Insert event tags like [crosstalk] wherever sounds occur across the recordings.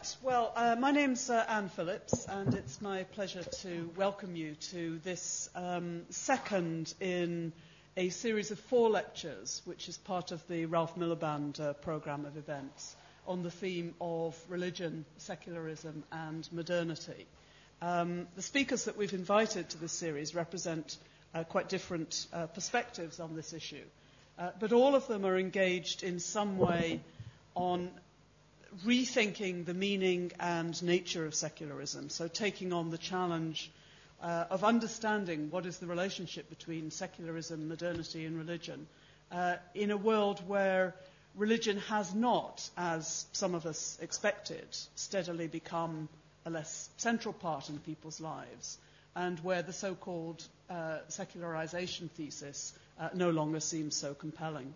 Right. Well, uh, my name's uh, Anne Phillips, and it's my pleasure to welcome you to this um, second in a series of four lectures, which is part of the Ralph Miliband uh, program of events on the theme of religion, secularism, and modernity. Um, the speakers that we've invited to this series represent uh, quite different uh, perspectives on this issue, uh, but all of them are engaged in some way on rethinking the meaning and nature of secularism, so taking on the challenge uh, of understanding what is the relationship between secularism, modernity, and religion uh, in a world where religion has not, as some of us expected, steadily become a less central part in people's lives, and where the so called uh, secularization thesis uh, no longer seems so compelling.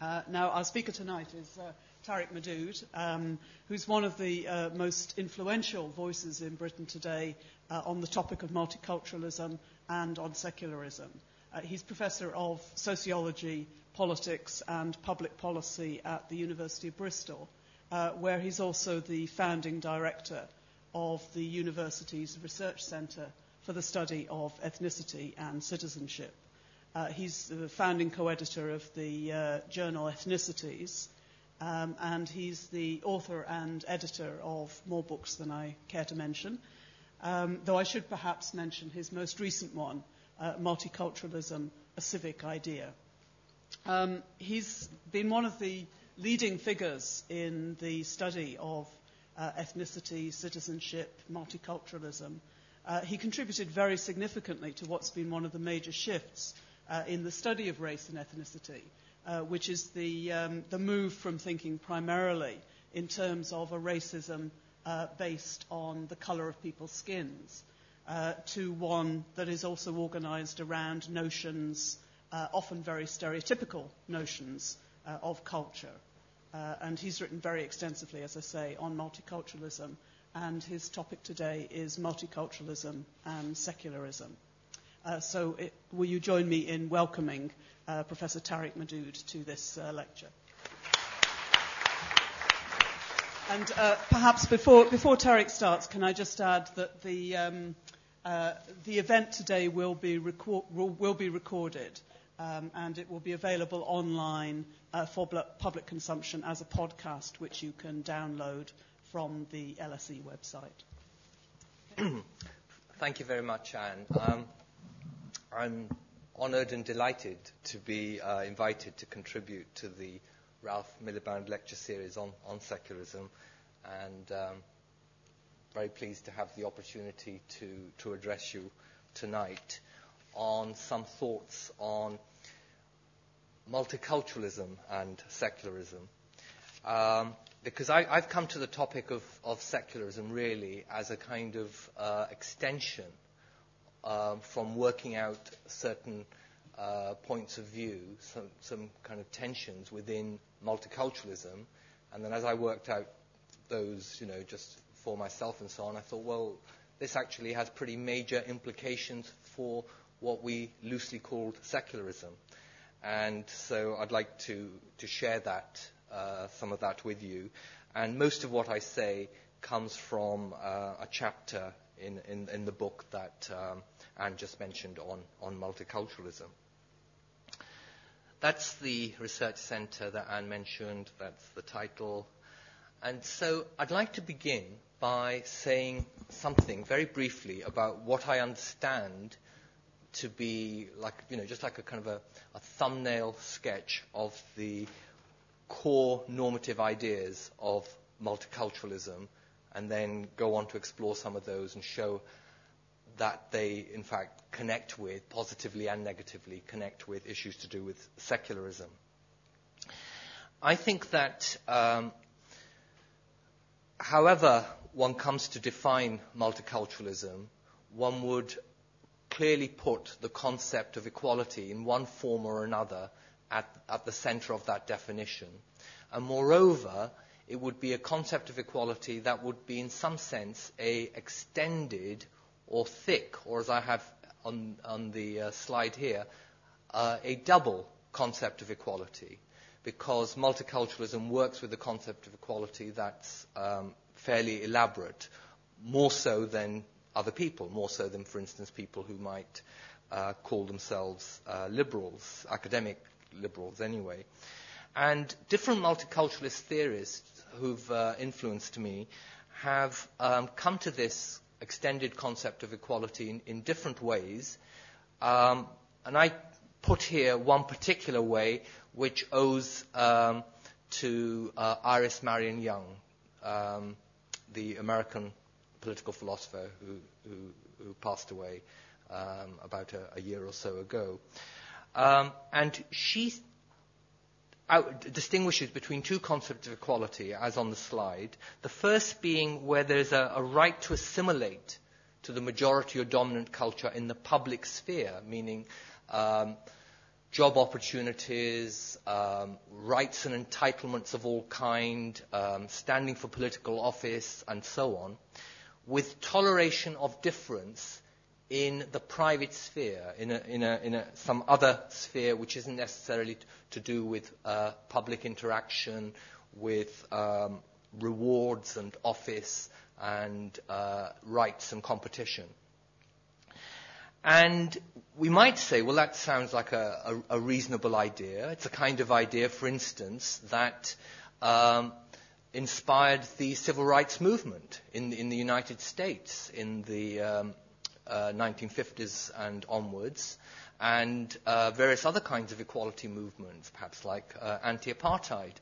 Uh, now, our speaker tonight is uh, Tariq Modood, um, who's one of the uh, most influential voices in Britain today uh, on the topic of multiculturalism and on secularism. Uh, he's professor of sociology, politics, and public policy at the University of Bristol, uh, where he's also the founding director of the university's research centre for the study of ethnicity and citizenship. Uh, he's the founding co-editor of the uh, journal Ethnicities, um, and he's the author and editor of more books than I care to mention. Um, though I should perhaps mention his most recent one, uh, Multiculturalism, a Civic Idea. Um, he's been one of the leading figures in the study of uh, ethnicity, citizenship, multiculturalism. Uh, he contributed very significantly to what's been one of the major shifts uh, in the study of race and ethnicity, uh, which is the, um, the move from thinking primarily in terms of a racism uh, based on the colour of people's skins uh, to one that is also organised around notions, uh, often very stereotypical notions uh, of culture. and he's written very extensively, as I say, on multiculturalism, and his topic today is multiculturalism and secularism. Uh, so it, will you join me in welcoming uh, Professor Tariq Modood to this uh, lecture? And uh, perhaps before, before Tariq starts, can I just add that the, um, uh, the event today will be, will be recorded um, and it will be available online for public consumption as a podcast, which you can download from the LSE website. [clears throat] Thank you very much, Anne. Um, I'm honored and delighted to be uh, invited to contribute to the Ralph Miliband lecture series on, on secularism, and um, very pleased to have the opportunity to, to address you tonight on some thoughts on multiculturalism and secularism. Um, because I, have come to the topic of, of, secularism really as a kind of uh, extension uh, from working out certain uh, points of view, some, some, kind of tensions within multiculturalism. And then as I worked out those, you know, just for myself and so on, I thought, well, this actually has pretty major implications for what we loosely called secularism. And so I'd like to, to share that, uh, some of that with you. And most of what I say comes from uh, a chapter in, in, in, the book that um, Anne just mentioned on, on multiculturalism. That's the research center that Anne mentioned. That's the title. And so I'd like to begin by saying something very briefly about what I understand to be like, you know, just like a kind of a, a thumbnail sketch of the core normative ideas of multiculturalism and then go on to explore some of those and show that they, in fact, connect with, positively and negatively, connect with issues to do with secularism. I think that um, however one comes to define multiculturalism, one would clearly put the concept of equality in one form or another at, at the center of that definition. And moreover, it would be a concept of equality that would be, in some sense, a extended or thick, or as I have on, on the uh, slide here, uh, a double concept of equality, because multiculturalism works with the concept of equality that's um, fairly elaborate, more so than other people, more so than, for instance, people who might uh, call themselves uh, liberals, academic liberals anyway. And different multiculturalist theorists who've uh, influenced me have um, come to this extended concept of equality in, in different ways. Um, and I put here one particular way which owes um, to uh, Iris Marion Young, um, the American political philosopher who, who, who passed away um, about a, a, year or so ago. Um, and she out, distinguishes between two concepts of equality, as on the slide. The first being where there's a, a right to assimilate to the majority or dominant culture in the public sphere, meaning um, job opportunities, um, rights and entitlements of all kind, um, standing for political office, and so on, with toleration of difference in the private sphere, in, a, in, a, in a, some other sphere which isn't necessarily t- to do with uh, public interaction, with um, rewards and office and uh, rights and competition. And we might say, well, that sounds like a, a, reasonable idea. It's a kind of idea, for instance, that um, inspired the civil rights movement in, in the United States in the um, uh, 1950s and onwards, and uh, various other kinds of equality movements, perhaps like uh, anti-apartheid.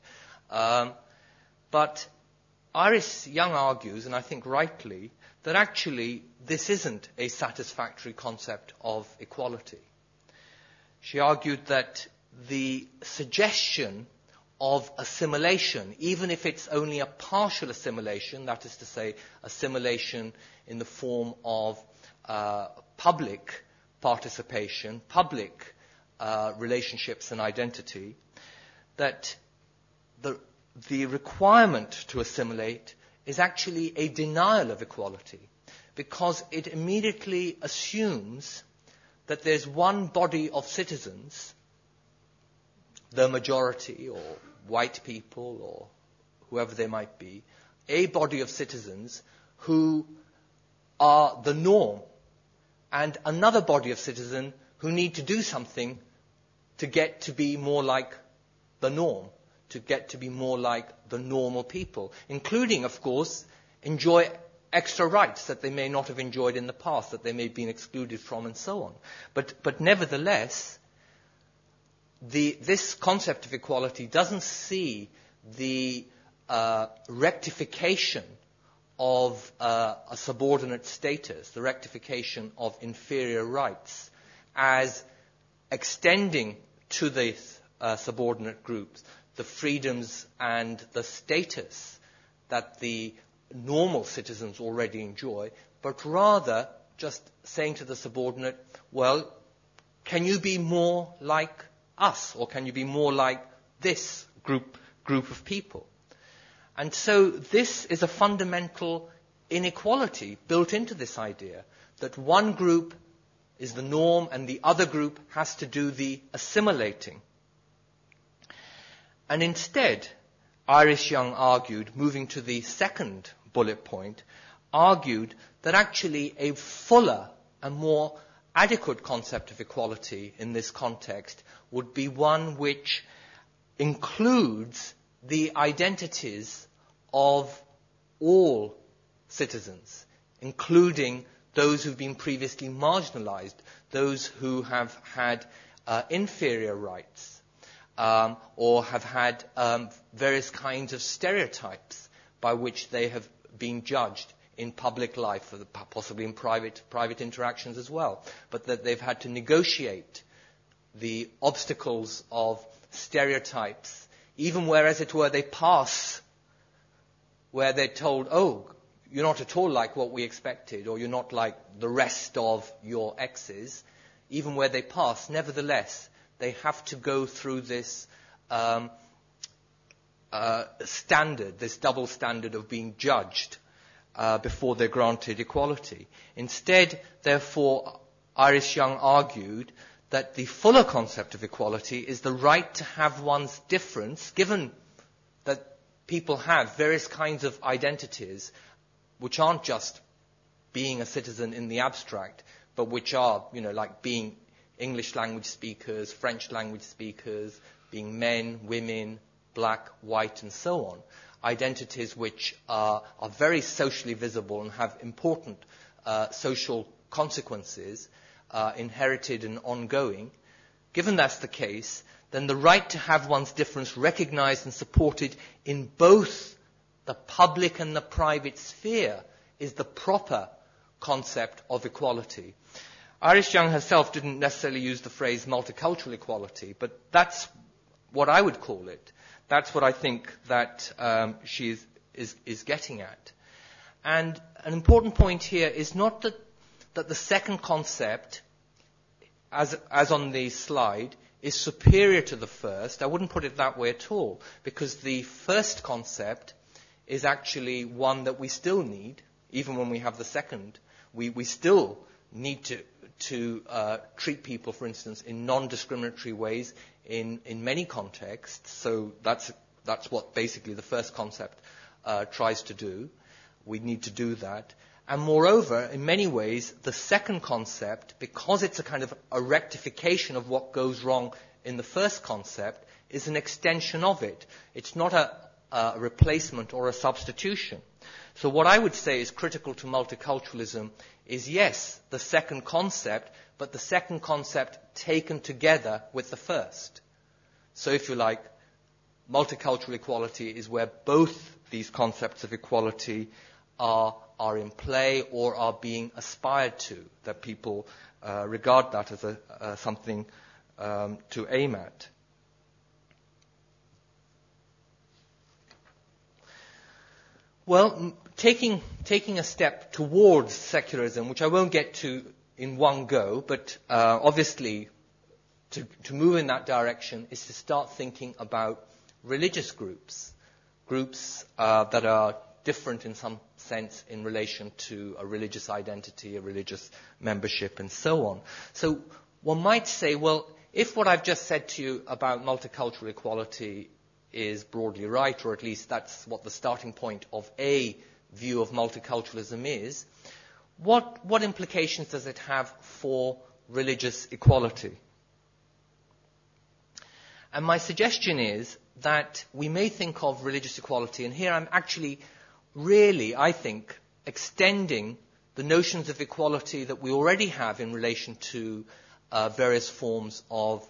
Um, but Iris Young argues, and I think rightly, that actually this isn't a satisfactory concept of equality. She argued that the suggestion of assimilation, even if it's only a partial assimilation, that is to say, assimilation in the form of uh, public participation, public uh, relationships and identity, that the, the requirement to assimilate is actually a denial of equality because it immediately assumes that there's one body of citizens, the majority or white people or whoever they might be, a body of citizens who are the norm and another body of citizens who need to do something to get to be more like the norm, to get to be more like the normal people, including, of course, enjoy extra rights that they may not have enjoyed in the past, that they may have been excluded from, and so on. But, but nevertheless, the, this concept of equality doesn't see the uh, rectification of uh, a subordinate status, the rectification of inferior rights, as extending to the uh, subordinate groups the freedoms and the status that the normal citizens already enjoy, but rather just saying to the subordinate, well, can you be more like us, or can you be more like this group, group of people? And so this is a fundamental inequality built into this idea that one group is the norm and the other group has to do the assimilating. And instead, Iris Young argued, moving to the second bullet point, argued that actually a fuller and more adequate concept of equality in this context would be one which includes the identities of all citizens, including those who've been previously marginalized, those who have had uh, inferior rights, um, or have had um, various kinds of stereotypes by which they have been judged in public life, possibly in private, private interactions as well, but that they've had to negotiate the obstacles of stereotypes even where, as it were, they pass, where they're told, oh, you're not at all like what we expected, or you're not like the rest of your exes, even where they pass, nevertheless, they have to go through this um, uh, standard, this double standard of being judged uh, before they're granted equality. Instead, therefore, Iris Young argued that the fuller concept of equality is the right to have one's difference, given people have various kinds of identities which aren't just being a citizen in the abstract, but which are, you know, like being English language speakers, French language speakers, being men, women, black, white, and so on. Identities which are, are very socially visible and have important uh, social consequences, uh, inherited and ongoing. Given that's the case, then the right to have one's difference recognized and supported in both the public and the private sphere is the proper concept of equality. Iris Young herself didn't necessarily use the phrase multicultural equality, but that's what I would call it. That's what I think that um, she is, is, is getting at. And an important point here is not that, that the second concept, as, as on the slide, is superior to the first. I wouldn't put it that way at all, because the first concept is actually one that we still need, even when we have the second. We, we still need to, to uh, treat people, for instance, in non-discriminatory ways in, in many contexts. So that's, that's what basically the first concept uh, tries to do. We need to do that. And moreover, in many ways, the second concept, because it's a kind of a rectification of what goes wrong in the first concept, is an extension of it. It's not a, a replacement or a substitution. So what I would say is critical to multiculturalism is yes, the second concept, but the second concept taken together with the first. So if you like, multicultural equality is where both these concepts of equality are, are in play or are being aspired to, that people uh, regard that as a, uh, something um, to aim at. Well, taking, taking a step towards secularism, which I won't get to in one go, but uh, obviously to, to move in that direction is to start thinking about religious groups, groups uh, that are different in some sense in relation to a religious identity, a religious membership, and so on. So one might say, well, if what I've just said to you about multicultural equality is broadly right, or at least that's what the starting point of a view of multiculturalism is, what, what implications does it have for religious equality? And my suggestion is that we may think of religious equality, and here I'm actually really, I think, extending the notions of equality that we already have in relation to uh, various forms of,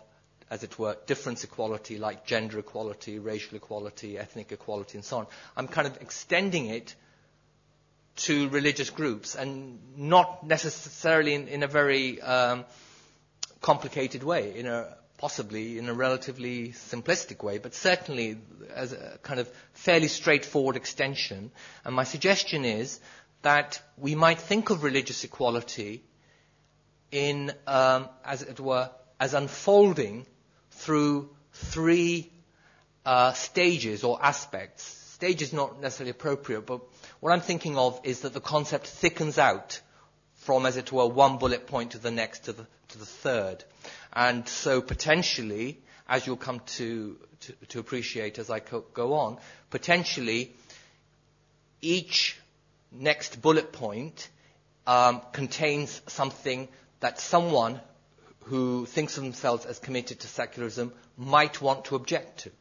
as it were, difference equality, like gender equality, racial equality, ethnic equality, and so on. I'm kind of extending it to religious groups, and not necessarily in, in a very um, complicated way, in a possibly in a relatively simplistic way, but certainly as a kind of fairly straightforward extension. And my suggestion is that we might think of religious equality in, um, as it were, as unfolding through three uh, stages or aspects. Stage is not necessarily appropriate, but what I'm thinking of is that the concept thickens out from, as it were, one bullet point to the next to the, to the third. And so potentially, as you'll come to, to, to appreciate as I co- go on, potentially each next bullet point um, contains something that someone who thinks of themselves as committed to secularism might want to object to.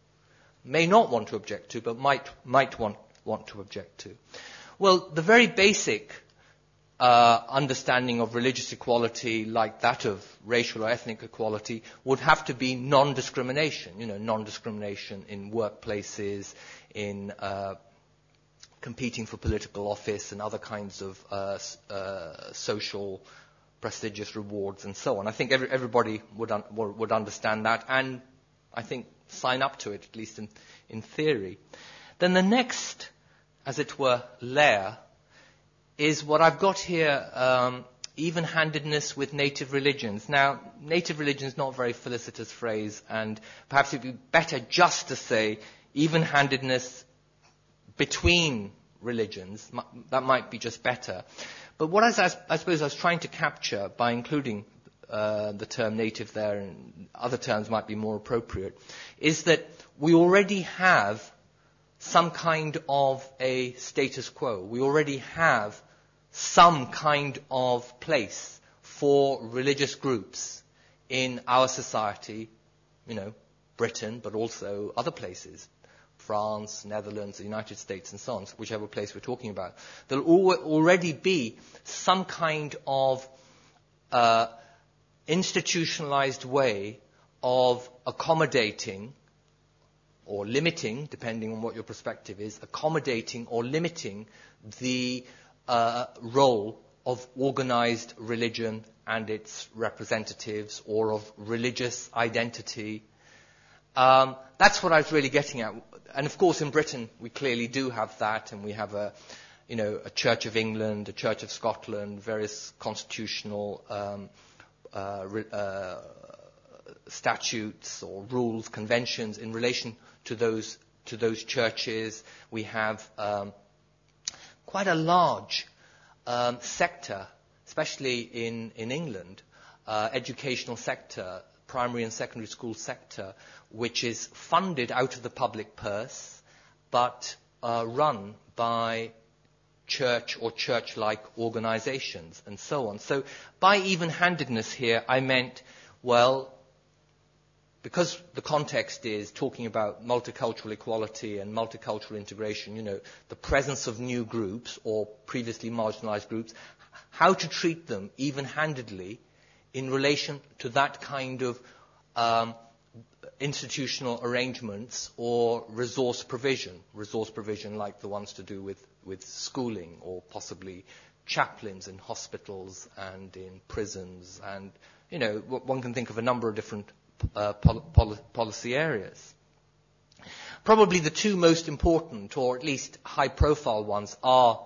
May not want to object to, but might, might want, want to object to. Well, the very basic uh, understanding of religious equality like that of racial or ethnic equality would have to be non-discrimination, you know, non-discrimination in workplaces, in uh, competing for political office and other kinds of uh, uh, social prestigious rewards and so on. I think every, everybody would, un, would understand that and I think sign up to it, at least in, in theory. Then the next, as it were, layer is what I've got here, um, even-handedness with native religions. Now, native religion is not a very felicitous phrase, and perhaps it would be better just to say even-handedness between religions. That might be just better. But what I, I suppose I was trying to capture by including uh, the term native there, and other terms might be more appropriate, is that we already have some kind of a status quo. We already have some kind of place for religious groups in our society, you know, Britain, but also other places, France, Netherlands, the United States, and so on, whichever place we're talking about. There'll already be some kind of uh, institutionalized way of accommodating or limiting, depending on what your perspective is, accommodating or limiting the uh, role of organized religion and its representatives or of religious identity. Um, that's what I was really getting at. And of course, in Britain, we clearly do have that, and we have a, you know, a Church of England, a Church of Scotland, various constitutional um, uh, uh, statutes or rules, conventions in relation to those to those churches. We have um, quite a large um, sector, especially in in England, uh, educational sector, primary and secondary school sector, which is funded out of the public purse, but uh, run by church or church-like organizations and so on. So by even-handedness here, I meant, well, because the context is talking about multicultural equality and multicultural integration, you know, the presence of new groups or previously marginalized groups, how to treat them even-handedly in relation to that kind of um, institutional arrangements or resource provision, resource provision like the ones to do with, with schooling or possibly chaplains in hospitals and in prisons and, you know, one can think of a number of different policy areas. Probably the two most important, or at least high profile ones, are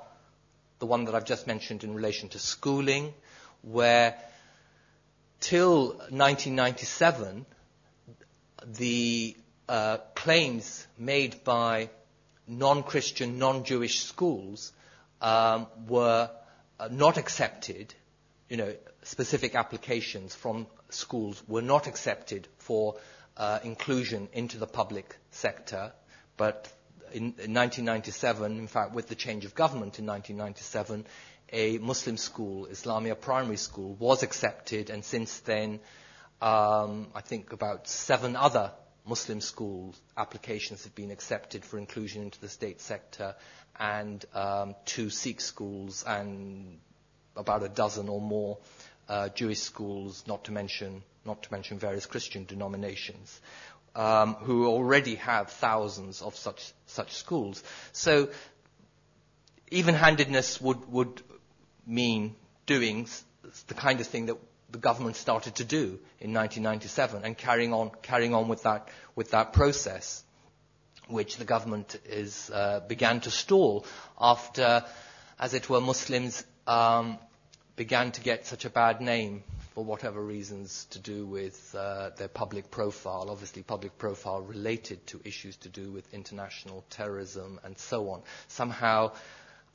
the one that I've just mentioned in relation to schooling, where till 1997, the uh, claims made by non-Christian, non-Jewish schools um, were uh, not accepted. You know, specific applications from schools were not accepted for uh, inclusion into the public sector, but in, in 1997, in fact, with the change of government in 1997, a Muslim school, Islamia Primary School, was accepted, and since then, um, I think about seven other Muslim school applications have been accepted for inclusion into the state sector, and um, two Sikh schools, and about a dozen or more uh, Jewish schools, not to mention not to mention various Christian denominations, um, who already have thousands of such such schools. So, even-handedness would would mean doing the kind of thing that the government started to do in 1997 and carrying on carrying on with that with that process, which the government is uh, began to stall after, as it were, Muslims. Um, began to get such a bad name for whatever reasons to do with uh, their public profile, obviously public profile related to issues to do with international terrorism and so on. Somehow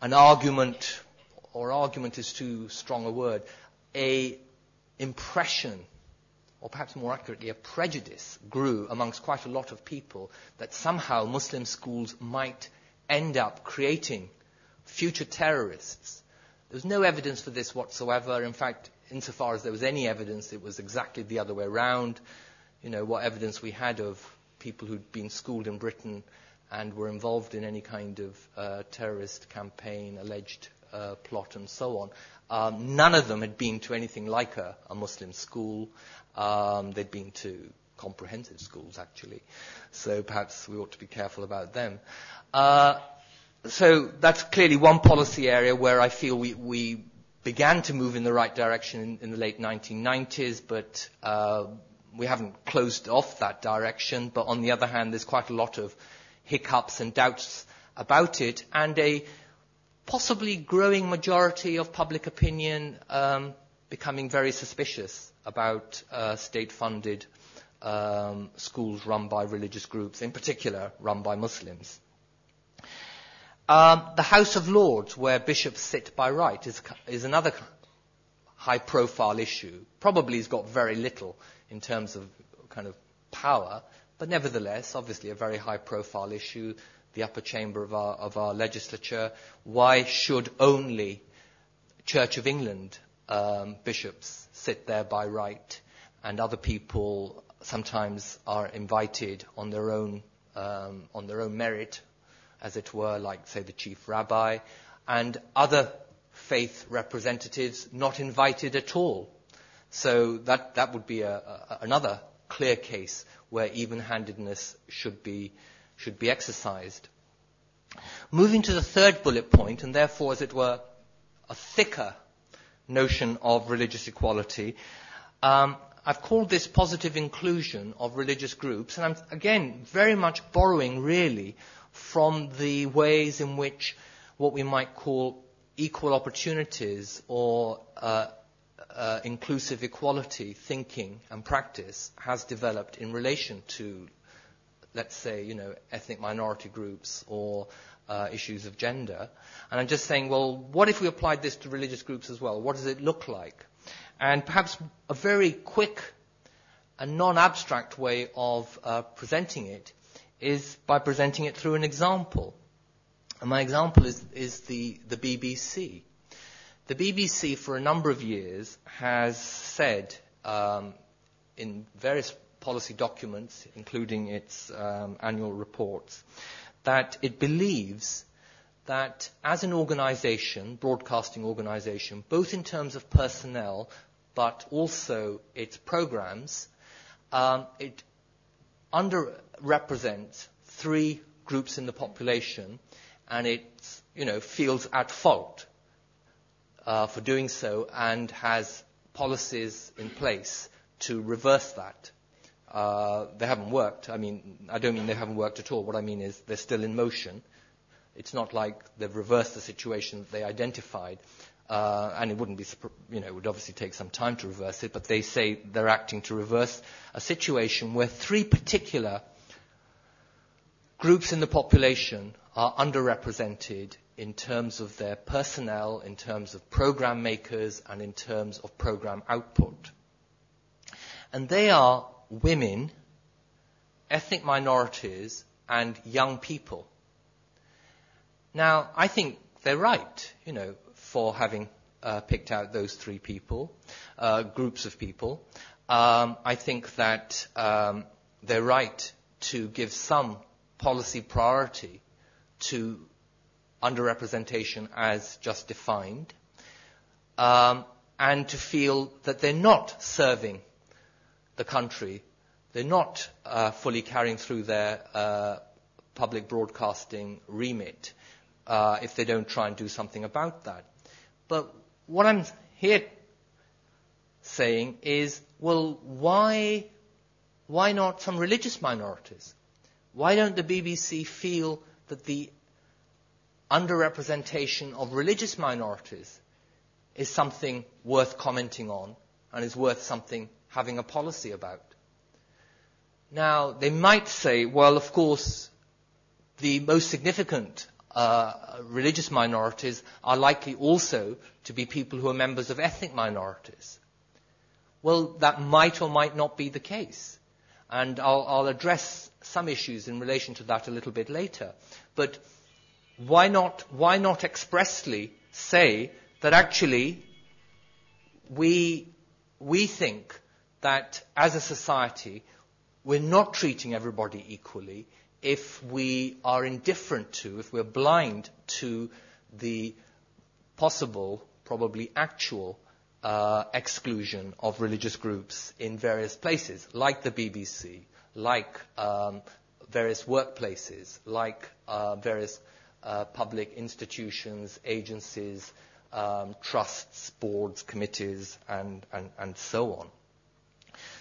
an argument, or argument is too strong a word, a impression, or perhaps more accurately, a prejudice grew amongst quite a lot of people that somehow Muslim schools might end up creating future terrorists there was no evidence for this whatsoever. In fact, insofar as there was any evidence, it was exactly the other way around. You know, what evidence we had of people who'd been schooled in Britain and were involved in any kind of uh, terrorist campaign, alleged uh, plot, and so on. Um, none of them had been to anything like a, a Muslim school. Um, they'd been to comprehensive schools, actually. So perhaps we ought to be careful about them. Uh, that's clearly one policy area where I feel we, began to move in the right direction in, in the late 1990s, but uh, we haven't closed off that direction. But on the other hand, there's quite a lot of hiccups and doubts about it, and a possibly growing majority of public opinion um, becoming very suspicious about uh, state-funded um, schools run by religious groups, in particular run by Muslims. Um, the House of Lords, where bishops sit by right, is, is another high profile issue. Probably has got very little in terms of kind of power, but nevertheless, obviously a very high profile issue. the upper chamber of our, of our legislature? Why should only Church of England um, bishops sit there by right and other people sometimes are invited on their own, um, on their own merit, as it were, like, say, the chief rabbi, and other faith representatives not invited at all. So that, that would be a, a, another clear case where even-handedness should be, should be exercised. Moving to the third bullet point, and therefore, as it were, a thicker notion of religious equality, um, I've called this positive inclusion of religious groups, and I'm again very much borrowing really from the ways in which what we might call equal opportunities or uh, uh, inclusive equality thinking and practice has developed in relation to, let's say, you know, ethnic minority groups or uh, issues of gender. And I'm just saying, well, what if we applied this to religious groups as well? What does it look like? And perhaps a very quick and non-abstract way of uh, presenting it is by presenting it through an example. And my example is, is the, the BBC. The BBC, for a number of years, has said um, in various policy documents, including its um, annual reports, that it believes that as an organization, broadcasting organization, both in terms of personnel but also its programs, um, it underrepresents three groups in the population and it you know, feels at fault uh, for doing so and has policies in place to reverse that. Uh, they haven't worked. I mean, I don't mean they haven't worked at all. What I mean is they're still in motion. It's not like they've reversed the situation that they identified. Uh, and it wouldn't be, you know, it would obviously take some time to reverse it, but they say they're acting to reverse a situation where three particular groups in the population are underrepresented in terms of their personnel, in terms of program makers, and in terms of program output. And they are women, ethnic minorities, and young people. Now, I think they're right, you know, for having uh, picked out those three people, uh, groups of people. Um, I think that um, they're right to give some policy priority to underrepresentation as just defined, um, and to feel that they're not serving the country, they're not uh, fully carrying through their uh, public broadcasting remit uh, if they don't try and do something about that. But what I'm here saying is, well, why, why not some religious minorities? Why don't the BBC feel that the underrepresentation of religious minorities is something worth commenting on and is worth something having a policy about. Now, they might say, well, of course, the most significant uh, religious minorities are likely also to be people who are members of ethnic minorities. Well, that might or might not be the case. And I'll, I'll address some issues in relation to that a little bit later. But why not, why not expressly say that actually we, we think that as a society we're not treating everybody equally if we are indifferent to, if we're blind to the possible, probably actual, uh, exclusion of religious groups in various places, like the BBC, like um, various workplaces, like uh, various uh, public institutions, agencies, um, trusts, boards, committees, and, and, and so on.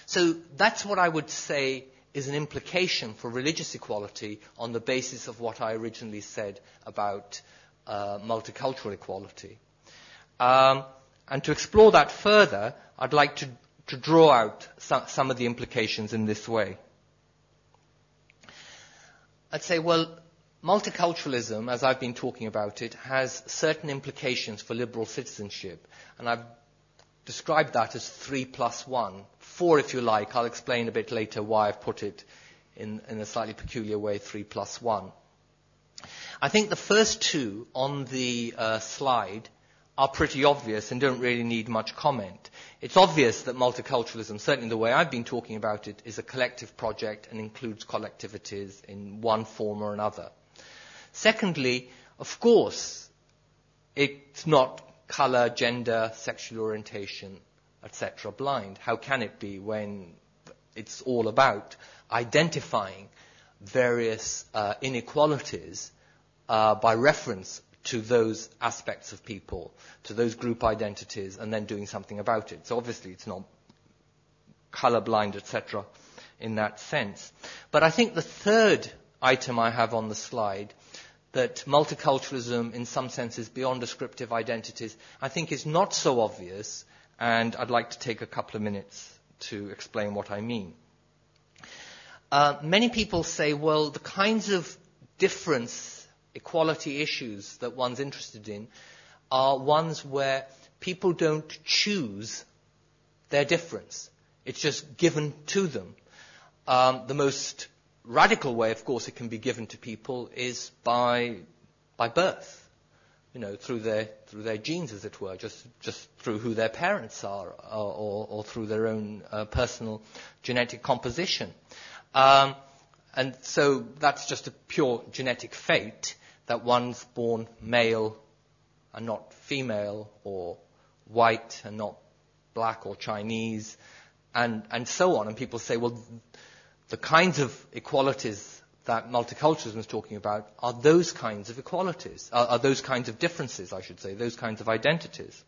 So that's what I would say is an implication for religious equality on the basis of what I originally said about uh, multicultural equality. Um, and to explore that further, I'd like to, to draw out some, some of the implications in this way. I'd say, well, multiculturalism, as I've been talking about it, has certain implications for liberal citizenship. And I've described that as three plus one. Four, if you like. I'll explain a bit later why I've put it in, in a slightly peculiar way, three plus one. I think the first two on the uh, slide are pretty obvious and don't really need much comment. It's obvious that multiculturalism, certainly the way I've been talking about it, is a collective project and includes collectivities in one form or another. Secondly, of course, it's not color, gender, sexual orientation, etc. blind. How can it be when it's all about identifying various uh, inequalities uh, by reference to those aspects of people, to those group identities, and then doing something about it. So obviously it's not colorblind, etc., in that sense. But I think the third item I have on the slide, that multiculturalism in some senses beyond descriptive identities, I think is not so obvious, and I'd like to take a couple of minutes to explain what I mean. Uh, many people say, well, the kinds of difference, equality issues that one's interested in are ones where people don't choose their difference. It's just given to them. Um, the most radical way, of course, it can be given to people is by, by birth. You know, through their, through their genes, as it were, just, just through who their parents are, or, or, through their own uh, personal genetic composition. Um, and so that's just a pure genetic fate that one's born male and not female, or white and not black or Chinese, and, and so on. And people say, well, the kinds of equalities that multiculturalism is talking about are those kinds of equalities, are, are those kinds of differences, I should say, those kinds of identities.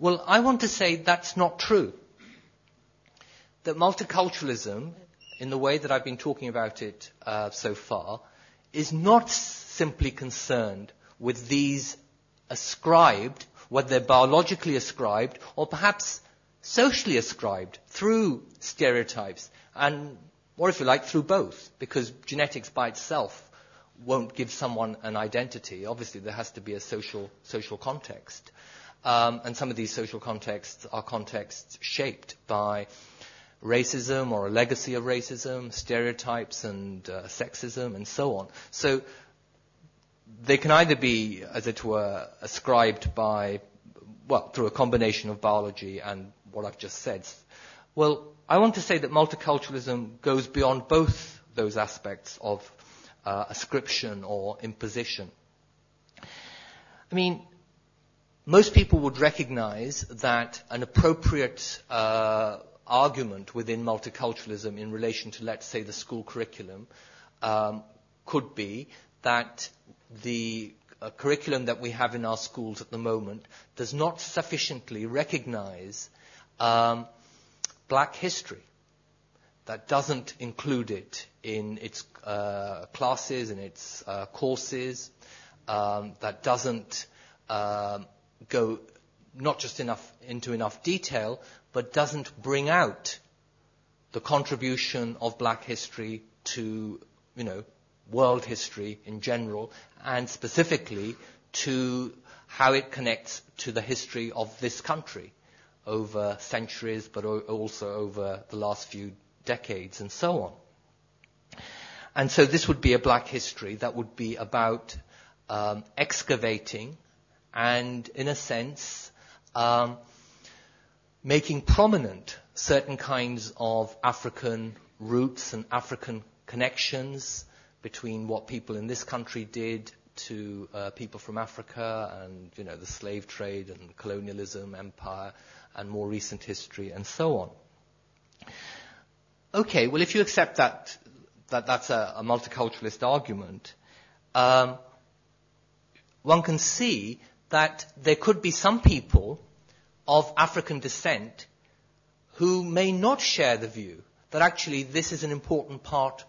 Well, I want to say that's not true. That multiculturalism in the way that I've been talking about it uh, so far, is not simply concerned with these ascribed, whether they're biologically ascribed or perhaps socially ascribed through stereotypes, and, or if you like, through both, because genetics by itself won't give someone an identity. Obviously, there has to be a social, social context. Um, and some of these social contexts are contexts shaped by racism or a legacy of racism, stereotypes and uh, sexism, and so on. So they can either be, as it were, ascribed by, well, through a combination of biology and what I've just said. Well, I want to say that multiculturalism goes beyond both those aspects of uh, ascription or imposition. I mean, most people would recognize that an appropriate uh, argument within multiculturalism in relation to, let's say, the school curriculum um, could be that the uh, curriculum that we have in our schools at the moment does not sufficiently recognize um, black history. That doesn't include it in its uh, classes, in its uh, courses. Um, that doesn't um, go not just enough into enough detail, but doesn't bring out the contribution of black history to, you know, world history in general, and specifically to how it connects to the history of this country over centuries, but also over the last few decades and so on. And so this would be a black history that would be about um, excavating and, in a sense, um, making prominent certain kinds of African roots and African connections between what people in this country did to uh, people from Africa and you know the slave trade and colonialism, empire, and more recent history and so on. Okay, well if you accept that that that's a, a multiculturalist argument, um, one can see that there could be some people of African descent who may not share the view that actually this is an important part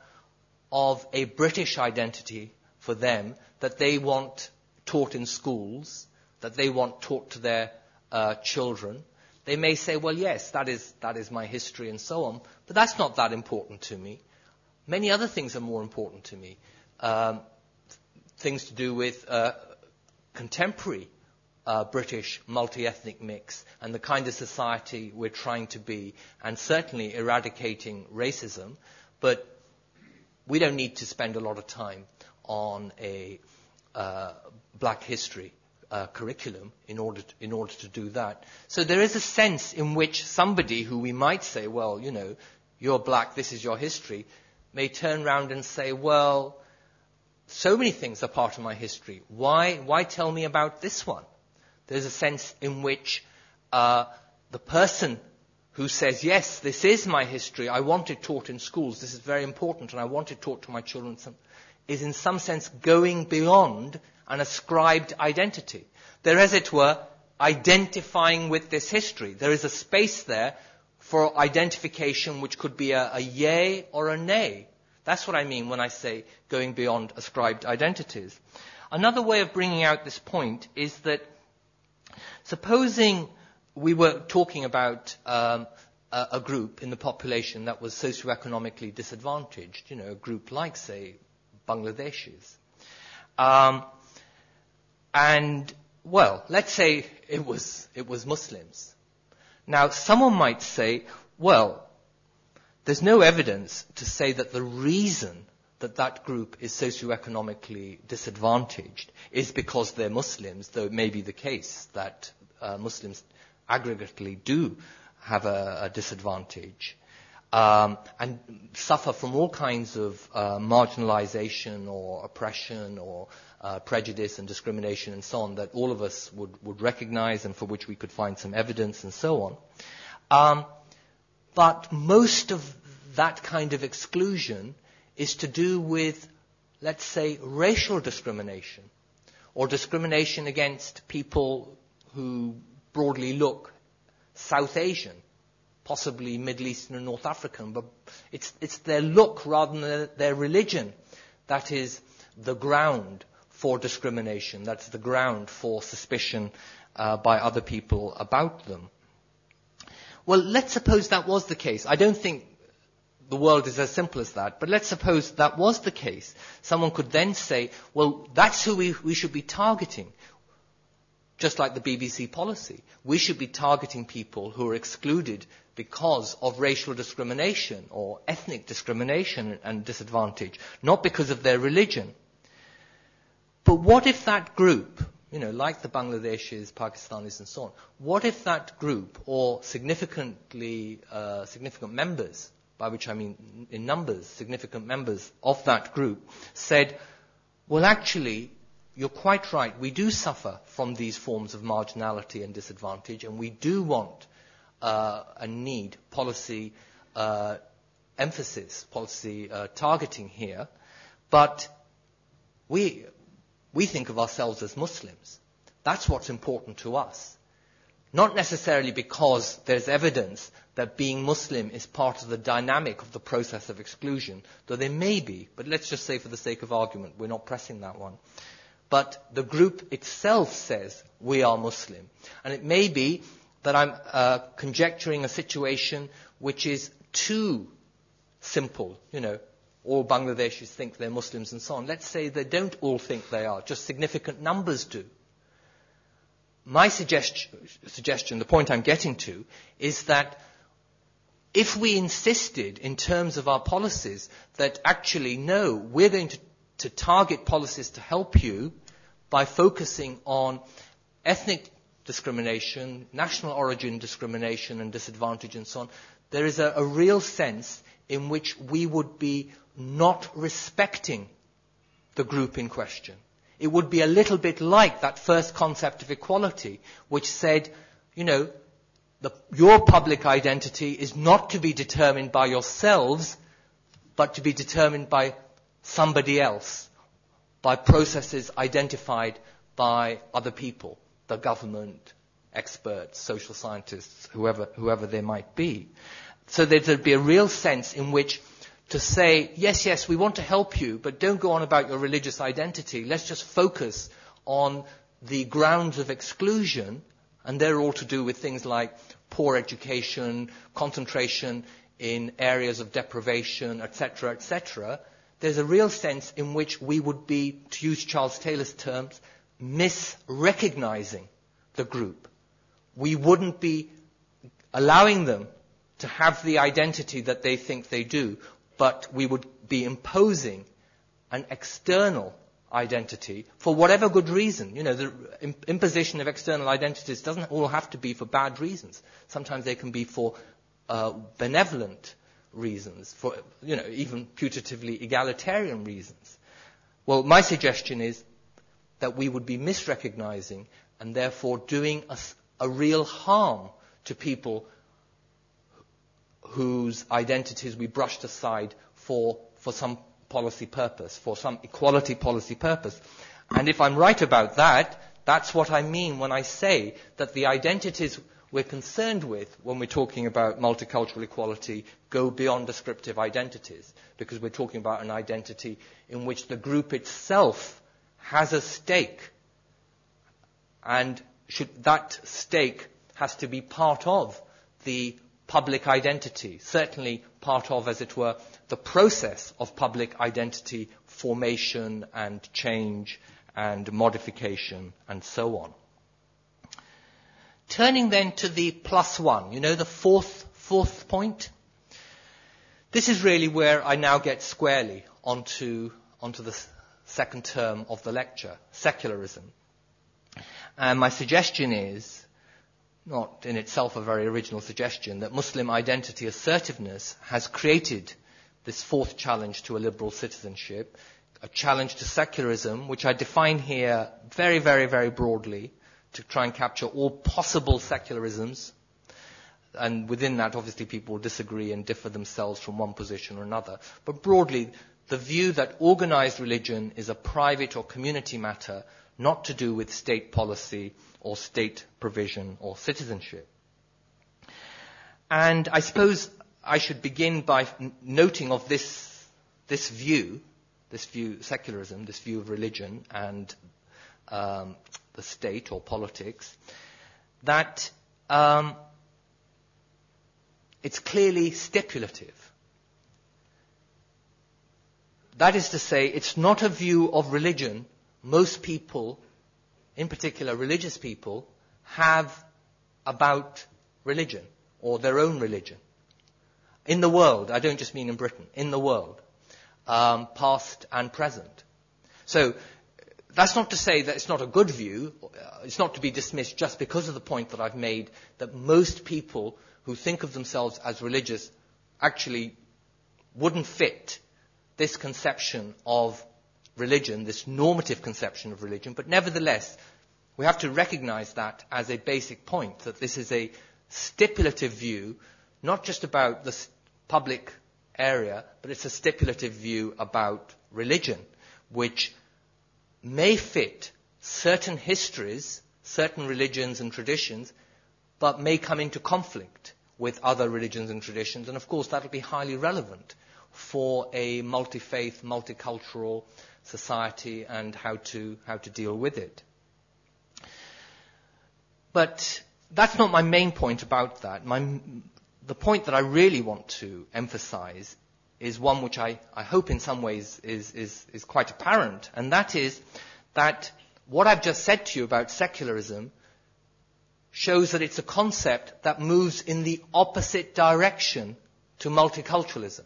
of a British identity for them that they want taught in schools, that they want taught to their uh, children. They may say, well, yes, that is, that is my history and so on, but that's not that important to me. Many other things are more important to me. Um, things to do with uh, contemporary uh, British multi-ethnic mix and the kind of society we're trying to be, and certainly eradicating racism. But we don't need to spend a lot of time on a uh, black history uh, curriculum in order, to, in order to do that. So there is a sense in which somebody who we might say, well, you know, you're black, this is your history, may turn around and say, well, so many things are part of my history. Why, why tell me about this one? There's a sense in which uh, the person who says, yes, this is my history, I want it taught in schools, this is very important, and I want it taught to my children, is in some sense going beyond an ascribed identity. They're, as it were, identifying with this history. There is a space there for identification which could be a, a yay or a nay. That's what I mean when I say going beyond ascribed identities. Another way of bringing out this point is that supposing we were talking about um, a, a, group in the population that was socioeconomically disadvantaged, you know, a group like, say, Bangladeshis. Um, and, well, let's say it was, it was Muslims. Now, someone might say, well, there's no evidence to say that the reason that that group is socioeconomically disadvantaged is because they're Muslims, though it may be the case that uh, Muslims aggregately do have a, a disadvantage um, and suffer from all kinds of uh, marginalization or oppression or uh, prejudice and discrimination and so on that all of us would, would recognize and for which we could find some evidence and so on. Um, but most of that kind of exclusion is to do with, let's say, racial discrimination or discrimination against people who broadly look South Asian, possibly Middle Eastern and North African, but it's, it's their look rather than their, religion that is the ground for discrimination. That's the ground for suspicion uh, by other people about them. Well, let's suppose that was the case. I don't think the world is as simple as that, but let's suppose that was the case. Someone could then say, well, that's who we, we should be targeting. Just like the BBC policy. We should be targeting people who are excluded because of racial discrimination or ethnic discrimination and disadvantage, not because of their religion. But what if that group, you know, like the Bangladeshis, Pakistanis, and so on, what if that group, or significantly uh, significant members, by which I mean in numbers, significant members of that group, said, well, actually, you're quite right. We do suffer from these forms of marginality and disadvantage, and we do want uh, and need policy uh, emphasis, policy uh, targeting here. But we, we think of ourselves as Muslims. That's what's important to us. Not necessarily because there's evidence that being Muslim is part of the dynamic of the process of exclusion, though there may be, but let's just say for the sake of argument, we're not pressing that one. But the group itself says we are Muslim. And it may be that I'm uh, conjecturing a situation which is too simple, you know, all Bangladeshis think they're Muslims and so on. Let's say they don't all think they are, just significant numbers do. My suggestion, suggestion, the point I'm getting to, is that if we insisted in terms of our policies that actually, no, we're going to, to target policies to help you by focusing on ethnic discrimination, national origin discrimination and disadvantage and so on, there is a, a real sense in which we would be not respecting the group in question. It would be a little bit like that first concept of equality, which said, you know, the, your public identity is not to be determined by yourselves, but to be determined by somebody else, by processes identified by other people, the government, experts, social scientists, whoever, whoever they might be. So there'd be a real sense in which to say, yes, yes, we want to help you, but don't go on about your religious identity. Let's just focus on the grounds of exclusion, and they're all to do with things like poor education, concentration in areas of deprivation, etc., etc. There's a real sense in which we would be, to use Charles Taylor's terms, misrecognizing the group. We wouldn't be allowing them to have the identity that they think they do but we would be imposing an external identity for whatever good reason. You know, the imposition of external identities doesn't all have to be for bad reasons. Sometimes they can be for uh, benevolent reasons, for, you know, even putatively egalitarian reasons. Well, my suggestion is that we would be misrecognizing and therefore doing a, a real harm to people whose identities we brushed aside for, for some policy purpose, for some equality policy purpose. And if I'm right about that, that's what I mean when I say that the identities we're concerned with when we're talking about multicultural equality go beyond descriptive identities, because we're talking about an identity in which the group itself has a stake. And should, that stake has to be part of the public identity, certainly part of, as it were, the process of public identity formation and change and modification and so on. Turning then to the plus one, you know, the fourth, fourth point. This is really where I now get squarely onto, onto the second term of the lecture, secularism. And my suggestion is, not in itself a very original suggestion, that Muslim identity assertiveness has created this fourth challenge to a liberal citizenship, a challenge to secularism, which I define here very, very, very broadly to try and capture all possible secularisms. And within that, obviously, people disagree and differ themselves from one position or another. But broadly, the view that organized religion is a private or community matter not to do with state policy or state provision or citizenship. And I suppose I should begin by noting of this, this view, this view, secularism, this view of religion and um, the state or politics, that um, it's clearly stipulative. That is to say, it's not a view of religion most people, in particular religious people, have about religion or their own religion in the world, I don't just mean in Britain, in the world, um, past and present. So that's not to say that it's not a good view. It's not to be dismissed just because of the point that I've made that most people who think of themselves as religious actually wouldn't fit this conception of religion, this normative conception of religion. But nevertheless, we have to recognize that as a basic point, that this is a stipulative view, not just about the public area, but it's a stipulative view about religion, which may fit certain histories, certain religions and traditions, but may come into conflict with other religions and traditions. And of course, that will be highly relevant for a multi-faith, multicultural society and how to, how to deal with it. But that's not my main point about that. My, the point that I really want to emphasize is one which I, I hope in some ways is, is, is quite apparent, and that is that what I've just said to you about secularism shows that it's a concept that moves in the opposite direction to multiculturalism.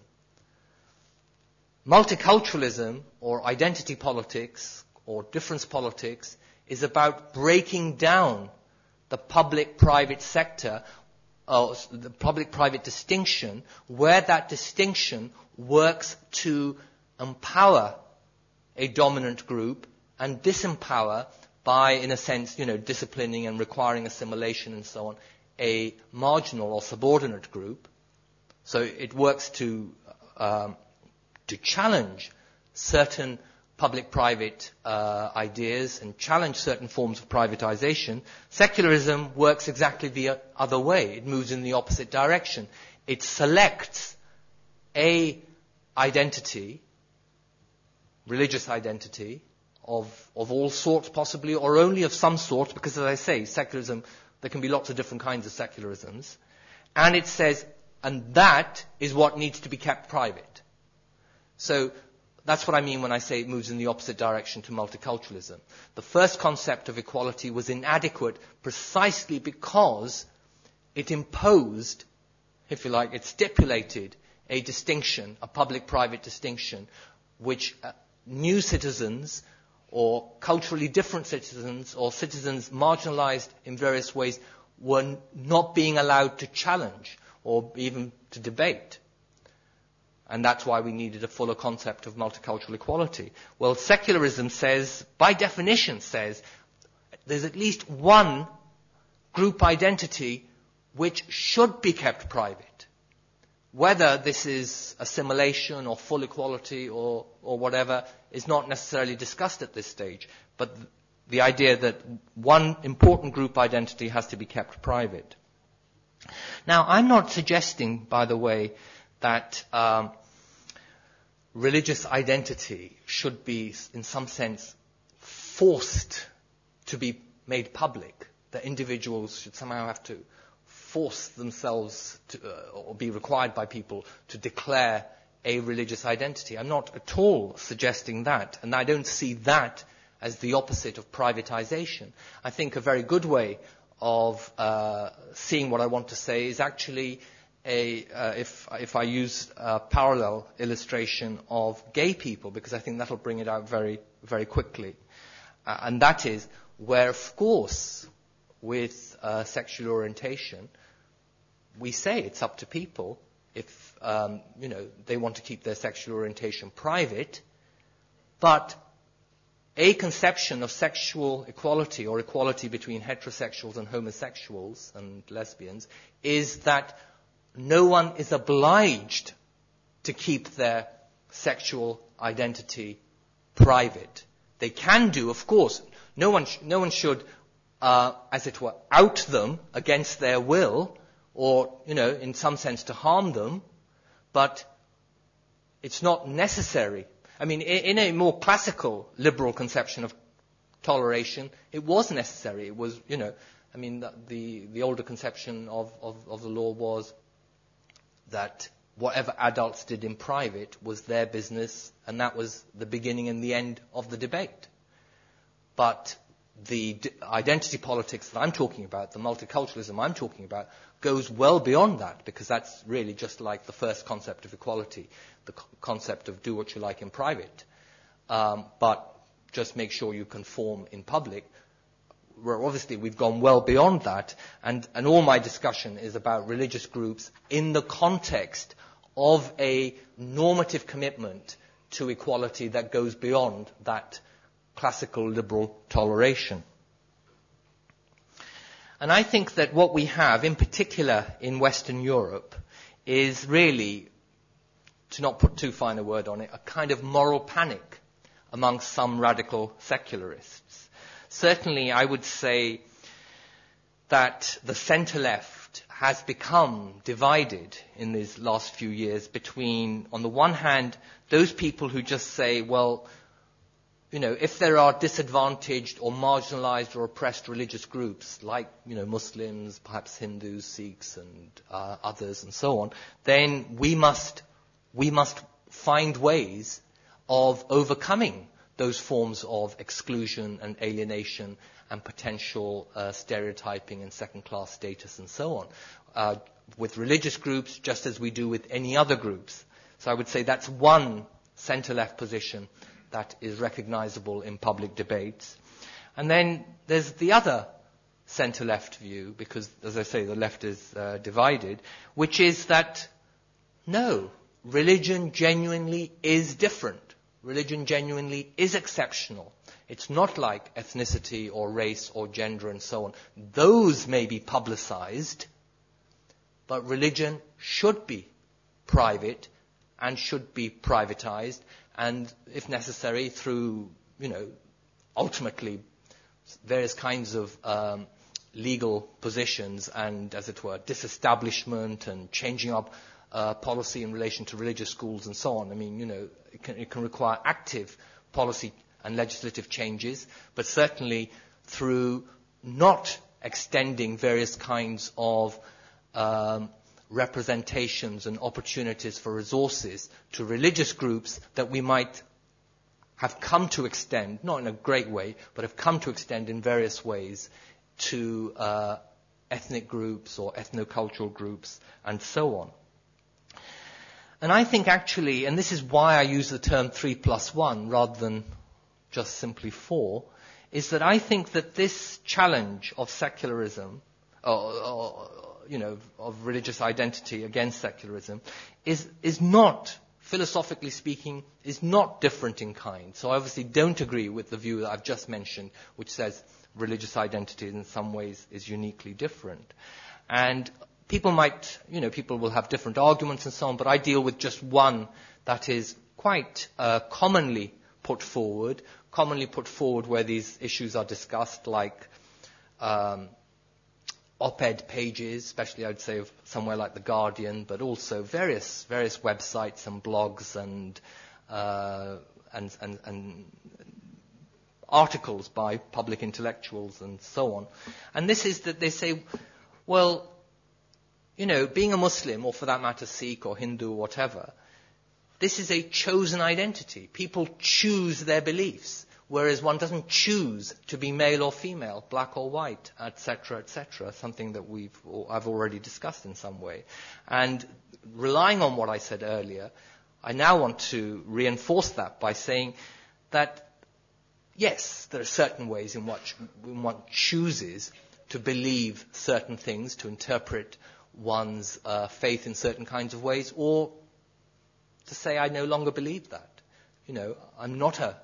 Multiculturalism or identity politics or difference politics is about breaking down the public-private sector uh, the public-private distinction, where that distinction works to empower a dominant group and disempower by, in a sense, you know, disciplining and requiring assimilation and so on, a marginal or subordinate group. So it works to, um, to challenge certain public-private uh, ideas and challenge certain forms of privatization, secularism works exactly the other way. It moves in the opposite direction. It selects a identity, religious identity, of, of all sorts possibly, or only of some sort, because as I say, secularism, there can be lots of different kinds of secularisms. And it says, and that is what needs to be kept private. So that's what I mean when I say it moves in the opposite direction to multiculturalism. The first concept of equality was inadequate precisely because it imposed, if you like, it stipulated a distinction, a public-private distinction, which uh, new citizens or culturally different citizens or citizens marginalized in various ways were not being allowed to challenge or even to debate. And that's why we needed a fuller concept of multicultural equality. Well, secularism says, by definition says, there's at least one group identity which should be kept private. Whether this is assimilation or full equality or, or whatever is not necessarily discussed at this stage. But the idea that one important group identity has to be kept private. Now, I'm not suggesting, by the way, that um, religious identity should be, in some sense, forced to be made public, that individuals should somehow have to force themselves to, uh, or be required by people to declare a religious identity. I'm not at all suggesting that, and I don't see that as the opposite of privatization. I think a very good way of uh, seeing what I want to say is actually a, uh, if, if I use a parallel illustration of gay people, because I think that'll bring it out very, very quickly. Uh, and that is where, of course, with uh, sexual orientation, we say it's up to people if um, you know they want to keep their sexual orientation private, but a conception of sexual equality or equality between heterosexuals and homosexuals and lesbians is that no one is obliged to keep their sexual identity private. They can do, of course. No one, sh- no one should, uh, as it were, out them against their will, or, you know, in some sense to harm them, but it's not necessary. I mean, in a more classical liberal conception of toleration, it was necessary. It was, you know, I mean, the, the older conception of, of, of the law was that whatever adults did in private was their business, and that was the beginning and the end of the debate. But the identity politics that I'm talking about, the multiculturalism I'm talking about, goes well beyond that because that's really just like the first concept of equality, the concept of do what you like in private, um, but just make sure you conform in public. Where obviously we've gone well beyond that, and, and all my discussion is about religious groups in the context of a normative commitment to equality that goes beyond that classical liberal toleration. And I think that what we have, in particular in Western Europe, is really, to not put too fine a word on it, a kind of moral panic among some radical secularists. Certainly, I would say that the centre left has become divided in these last few years between, on the one hand, those people who just say, well, you know, if there are disadvantaged or marginalized or oppressed religious groups, like, you know, Muslims, perhaps Hindus, Sikhs, and uh, others, and so on, then we must, we must find ways of overcoming those forms of exclusion and alienation and potential uh, stereotyping and second-class status and so on. Uh, with religious groups, just as we do with any other groups. So I would say that's one center-left position that is recognizable in public debates. And then there's the other center left view, because, as I say, the left is uh, divided, which is that no, religion genuinely is different. Religion genuinely is exceptional. It's not like ethnicity or race or gender and so on. Those may be publicized, but religion should be private and should be privatized and if necessary through, you know, ultimately various kinds of um, legal positions and, as it were, disestablishment and changing up uh, policy in relation to religious schools and so on. I mean, you know, it can, it can require active policy and legislative changes, but certainly through not extending various kinds of um, representations and opportunities for resources to religious groups that we might have come to extend, not in a great way, but have come to extend in various ways to uh, ethnic groups or ethnocultural groups and so on. And I think actually, and this is why I use the term 3 plus 1 rather than just simply 4, is that I think that this challenge of secularism, or, or, you know, of religious identity against secularism, is, is not, philosophically speaking, is not different in kind. So I obviously don't agree with the view that I've just mentioned, which says religious identity in some ways is uniquely different. And people might, you know, people will have different arguments and so on, but I deal with just one that is quite uh, commonly put forward, commonly put forward where these issues are discussed, like um, op-ed pages, especially I'd say somewhere like the Guardian, but also various various websites and blogs and uh, and, and, and articles by public intellectuals and so on. And this is that they say, well, you know, being a Muslim, or for that matter, Sikh or Hindu or whatever, this is a chosen identity. People choose their beliefs, whereas one doesn't choose to be male or female, black or white, etc., etc., something that we've, I've already discussed in some way. And relying on what I said earlier, I now want to reinforce that by saying that, yes, there are certain ways in which one chooses to believe certain things, to interpret one's uh, faith in certain kinds of ways, or to say, I no longer believe that. You know, I'm not a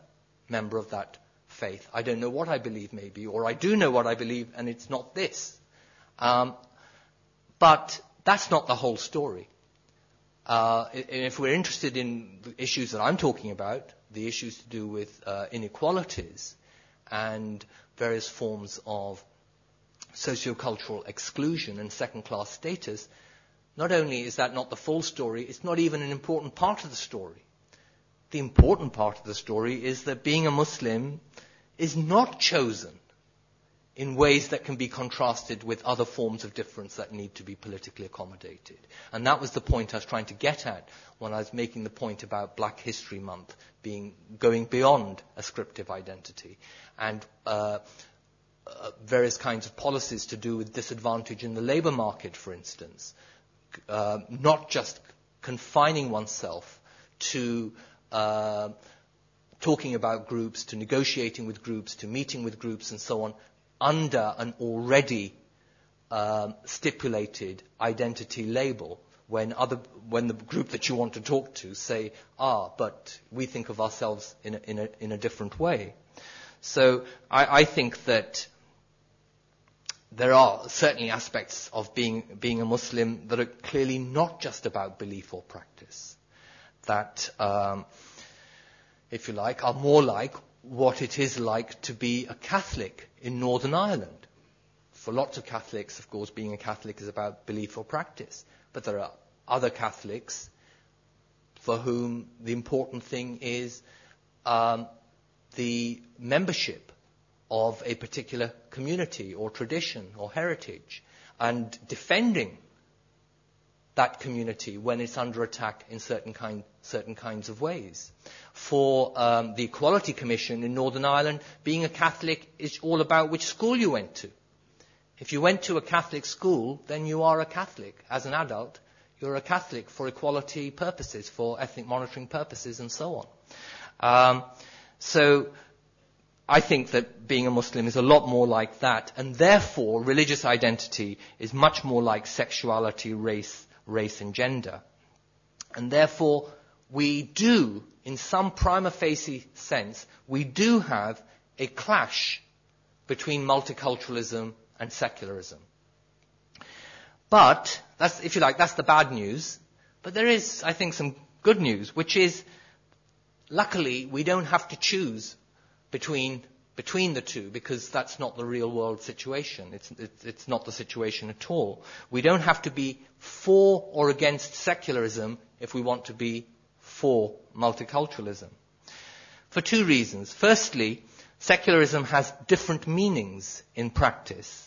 member of that faith. I don't know what I believe, maybe, or I do know what I believe, and it's not this. Um, but that's not the whole story. Uh, if we're interested in the issues that I'm talking about, the issues to do with uh, inequalities and various forms of sociocultural exclusion and second class status, not only is that not the full story, it's not even an important part of the story. The important part of the story is that being a Muslim is not chosen in ways that can be contrasted with other forms of difference that need to be politically accommodated. And that was the point I was trying to get at when I was making the point about Black History Month being going beyond ascriptive identity and uh, various kinds of policies to do with disadvantage in the labour market, for instance, uh, not just confining oneself to uh, talking about groups, to negotiating with groups, to meeting with groups, and so on, under an already um, stipulated identity label. When, other, when the group that you want to talk to say, ah, but we think of ourselves in a, in a, in a different way. So I, I think that there are certainly aspects of being, being a Muslim that are clearly not just about belief or practice. That, um, if you like, are more like what it is like to be a Catholic in Northern Ireland. For lots of Catholics, of course, being a Catholic is about belief or practice. But there are other Catholics for whom the important thing is um, the membership of a particular community or tradition or heritage and defending that community when it's under attack in certain, kind, certain kinds of ways. For um, the Equality Commission in Northern Ireland, being a Catholic is all about which school you went to. If you went to a Catholic school, then you are a Catholic. As an adult, you're a Catholic for equality purposes, for ethnic monitoring purposes, and so on. Um, so I think that being a Muslim is a lot more like that, and therefore religious identity is much more like sexuality, race, race and gender. And therefore, we do, in some prima facie sense, we do have a clash between multiculturalism and secularism. But, that's, if you like, that's the bad news. But there is, I think, some good news, which is, luckily, we don't have to choose between between the two because that's not the real world situation. It's, it's, it's, not the situation at all. We don't have to be for or against secularism if we want to be for multiculturalism. For two reasons. Firstly, secularism has different meanings in practice.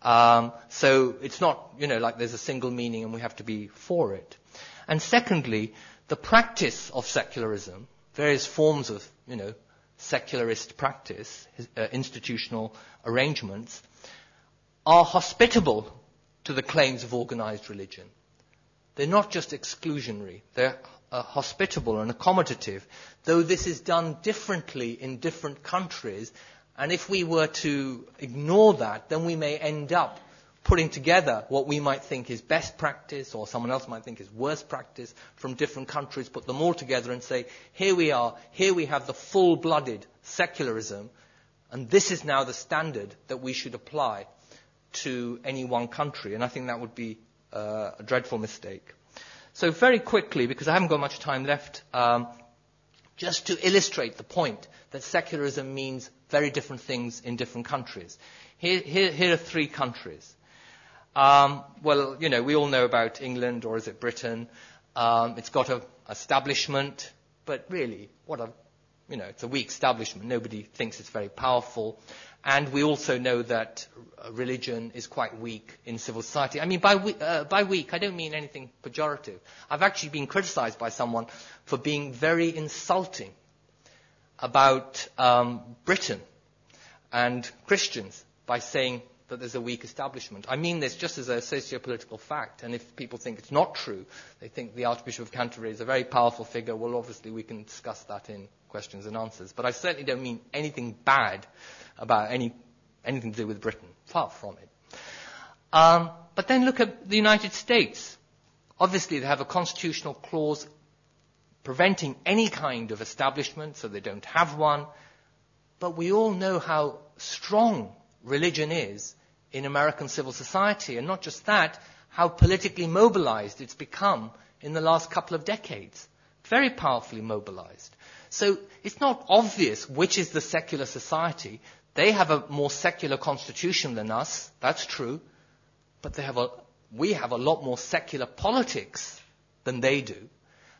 Um, so it's not, you know, like there's a single meaning and we have to be for it. And secondly, the practice of secularism, various forms of, you know, secularist practice, uh, institutional arrangements, are hospitable to the claims of organized religion. They're not just exclusionary. They're uh, hospitable and accommodative, though this is done differently in different countries. And if we were to ignore that, then we may end up putting together what we might think is best practice or someone else might think is worst practice from different countries, put them all together and say, here we are, here we have the full-blooded secularism, and this is now the standard that we should apply to any one country. And I think that would be uh, a dreadful mistake. So very quickly, because I haven't got much time left, um, just to illustrate the point that secularism means very different things in different countries. Here, here, here are three countries. Um, well, you know, we all know about England, or is it Britain? Um, it's got an establishment, but really, what a, you know, it's a weak establishment. Nobody thinks it's very powerful. And we also know that religion is quite weak in civil society. I mean, by, uh, by weak, I don't mean anything pejorative. I've actually been criticized by someone for being very insulting about um, Britain and Christians by saying that there's a weak establishment. I mean this just as a socio-political fact, and if people think it's not true, they think the Archbishop of Canterbury is a very powerful figure, well, obviously we can discuss that in questions and answers. But I certainly don't mean anything bad about any, anything to do with Britain. Far from it. Um, but then look at the United States. Obviously, they have a constitutional clause preventing any kind of establishment, so they don't have one. But we all know how strong religion is in American civil society, and not just that, how politically mobilized it's become in the last couple of decades. Very powerfully mobilized. So it's not obvious which is the secular society. They have a more secular constitution than us, that's true, but they have a, we have a lot more secular politics than they do.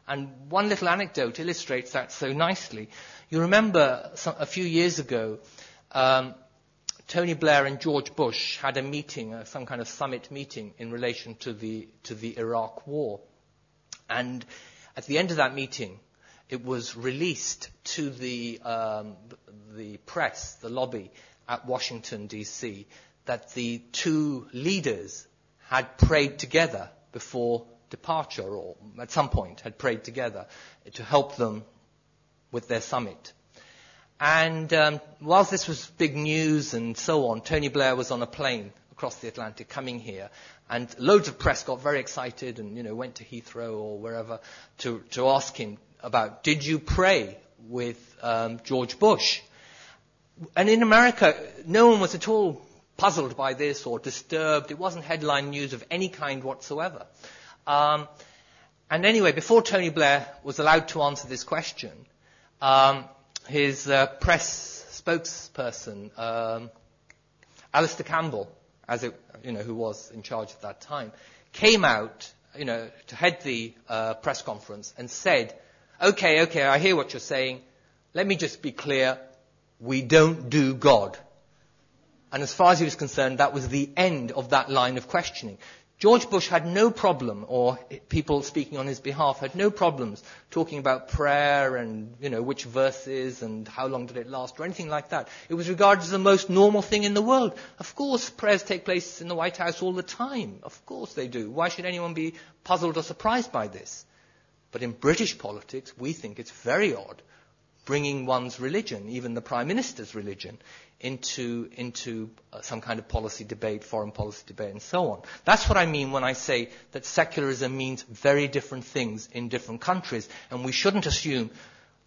And one little anecdote illustrates that so nicely. You remember some, a few years ago, um, Tony Blair and George Bush had a meeting, uh, some kind of summit meeting in relation to the, to the Iraq war. And at the end of that meeting, it was released to the, um, the press, the lobby at Washington, D.C., that the two leaders had prayed together before departure, or at some point had prayed together to help them with their summit. And um, whilst this was big news and so on, Tony Blair was on a plane across the Atlantic coming here, and loads of press got very excited and you know went to Heathrow or wherever to to ask him about did you pray with um, George Bush? And in America, no one was at all puzzled by this or disturbed. It wasn't headline news of any kind whatsoever. Um, and anyway, before Tony Blair was allowed to answer this question, um, his uh, press spokesperson, um, Alastair Campbell, as it, you know, who was in charge at that time, came out, you know, to head the uh, press conference and said, "Okay, okay, I hear what you're saying. Let me just be clear: we don't do God." And as far as he was concerned, that was the end of that line of questioning. George Bush had no problem, or people speaking on his behalf had no problems talking about prayer and, you know, which verses and how long did it last or anything like that. It was regarded as the most normal thing in the world. Of course, prayers take place in the White House all the time. Of course they do. Why should anyone be puzzled or surprised by this? But in British politics, we think it's very odd bringing one's religion, even the Prime Minister's religion, into, into uh, some kind of policy debate, foreign policy debate, and so on. That's what I mean when I say that secularism means very different things in different countries, and we shouldn't assume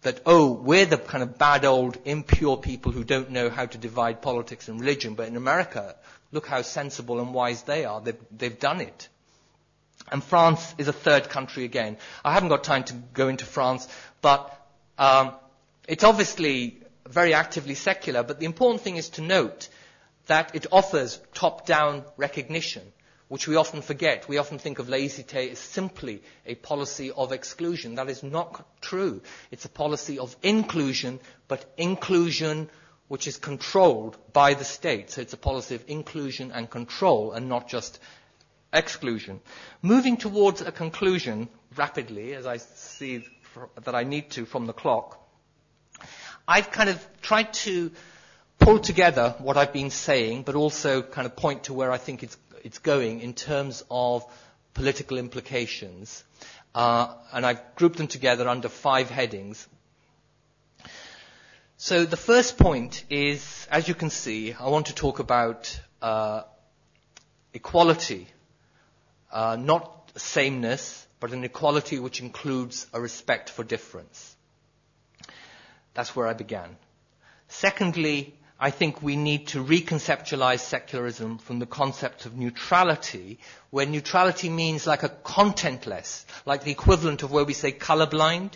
that, oh, we're the kind of bad old impure people who don't know how to divide politics and religion, but in America, look how sensible and wise they are. They've, they've done it. And France is a third country again. I haven't got time to go into France, but um, it's obviously very actively secular, but the important thing is to note that it offers top-down recognition, which we often forget. We often think of laïcité as simply a policy of exclusion. That is not true. It's a policy of inclusion, but inclusion which is controlled by the state. So it's a policy of inclusion and control and not just exclusion. Moving towards a conclusion rapidly, as I see that I need to from the clock. I've kind of tried to pull together what I've been saying, but also kind of point to where I think it's, it's going in terms of political implications. Uh, and I've grouped them together under five headings. So the first point is, as you can see, I want to talk about uh, equality, uh, not sameness, but an equality which includes a respect for difference. That's where I began. Secondly, I think we need to reconceptualize secularism from the concept of neutrality, where neutrality means like a contentless, like the equivalent of where we say colorblind,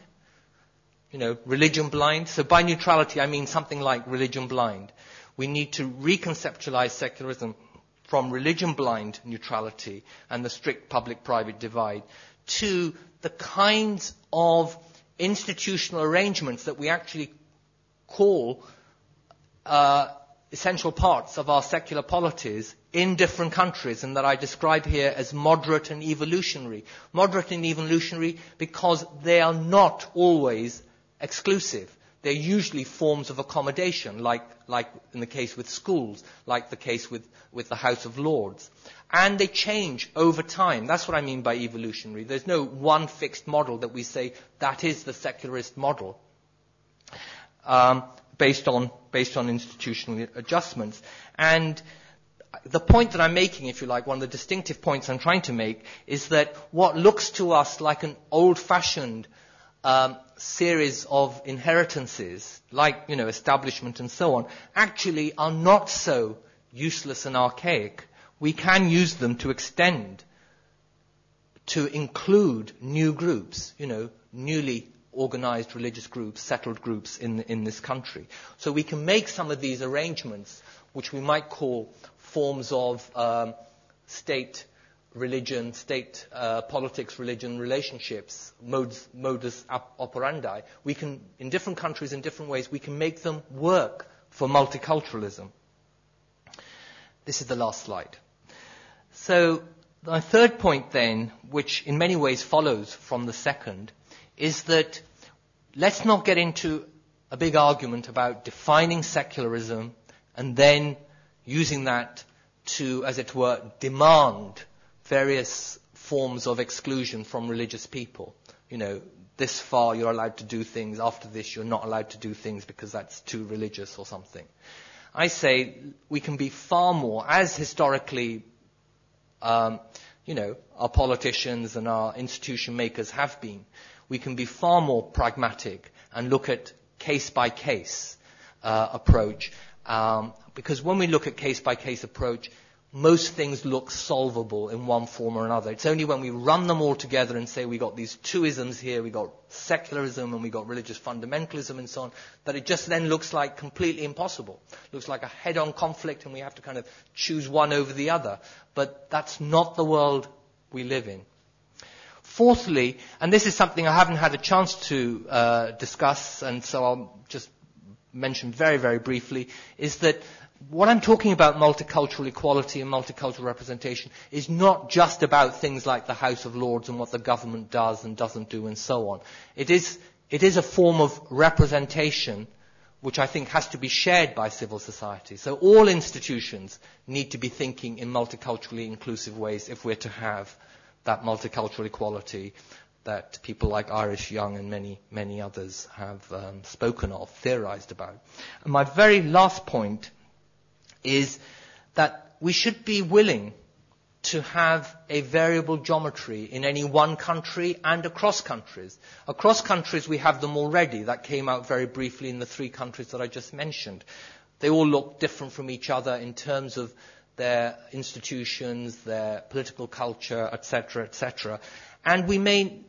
you know, religion blind. So by neutrality, I mean something like religion blind. We need to reconceptualize secularism from religion blind neutrality and the strict public private divide to the kinds of institutional arrangements that we actually call uh, essential parts of our secular polities in different countries and that I describe here as moderate and evolutionary. Moderate and evolutionary because they are not always exclusive. They're usually forms of accommodation, like, like in the case with schools, like the case with, with the House of Lords. And they change over time. That's what I mean by evolutionary. There's no one fixed model that we say that is the secularist model. Um, based on, based on institutional adjustments. And the point that I'm making, if you like, one of the distinctive points I'm trying to make, is that what looks to us like an old-fashioned um, series of inheritances, like you know establishment and so on, actually are not so useless and archaic. We can use them to extend, to include new groups, you know, newly organized religious groups, settled groups in, in this country. So we can make some of these arrangements, which we might call forms of um, state religion, state uh, politics, religion relationships, modes, modus operandi. We can, in different countries, in different ways, we can make them work for multiculturalism. This is the last slide. So my third point then, which in many ways follows from the second, is that let's not get into a big argument about defining secularism and then using that to, as it were, demand various forms of exclusion from religious people. You know, this far you're allowed to do things, after this you're not allowed to do things because that's too religious or something. I say we can be far more, as historically um, you know, our politicians and our institution makers have been, we can be far more pragmatic and look at case by case uh, approach. Um, because when we look at case by case approach, most things look solvable in one form or another. It's only when we run them all together and say we got these two isms here, we got secularism and we got religious fundamentalism and so on, that it just then looks like completely impossible. It looks like a head-on conflict and we have to kind of choose one over the other. But that's not the world we live in. Fourthly, and this is something I haven't had a chance to uh, discuss, and so I'll just mention very, very briefly, is that what I'm talking about multicultural equality and multicultural representation is not just about things like the House of Lords and what the government does and doesn't do and so on. It is, it is a form of representation which I think has to be shared by civil society. So all institutions need to be thinking in multiculturally inclusive ways if we're to have that multicultural equality that people like Iris Young and many, many others have um, spoken of, theorized about. And my very last point is that we should be willing to have a variable geometry in any one country and across countries. Across countries, we have them already. That came out very briefly in the three countries that I just mentioned. They all look different from each other in terms of their institutions, their political culture, etc., etc. And we may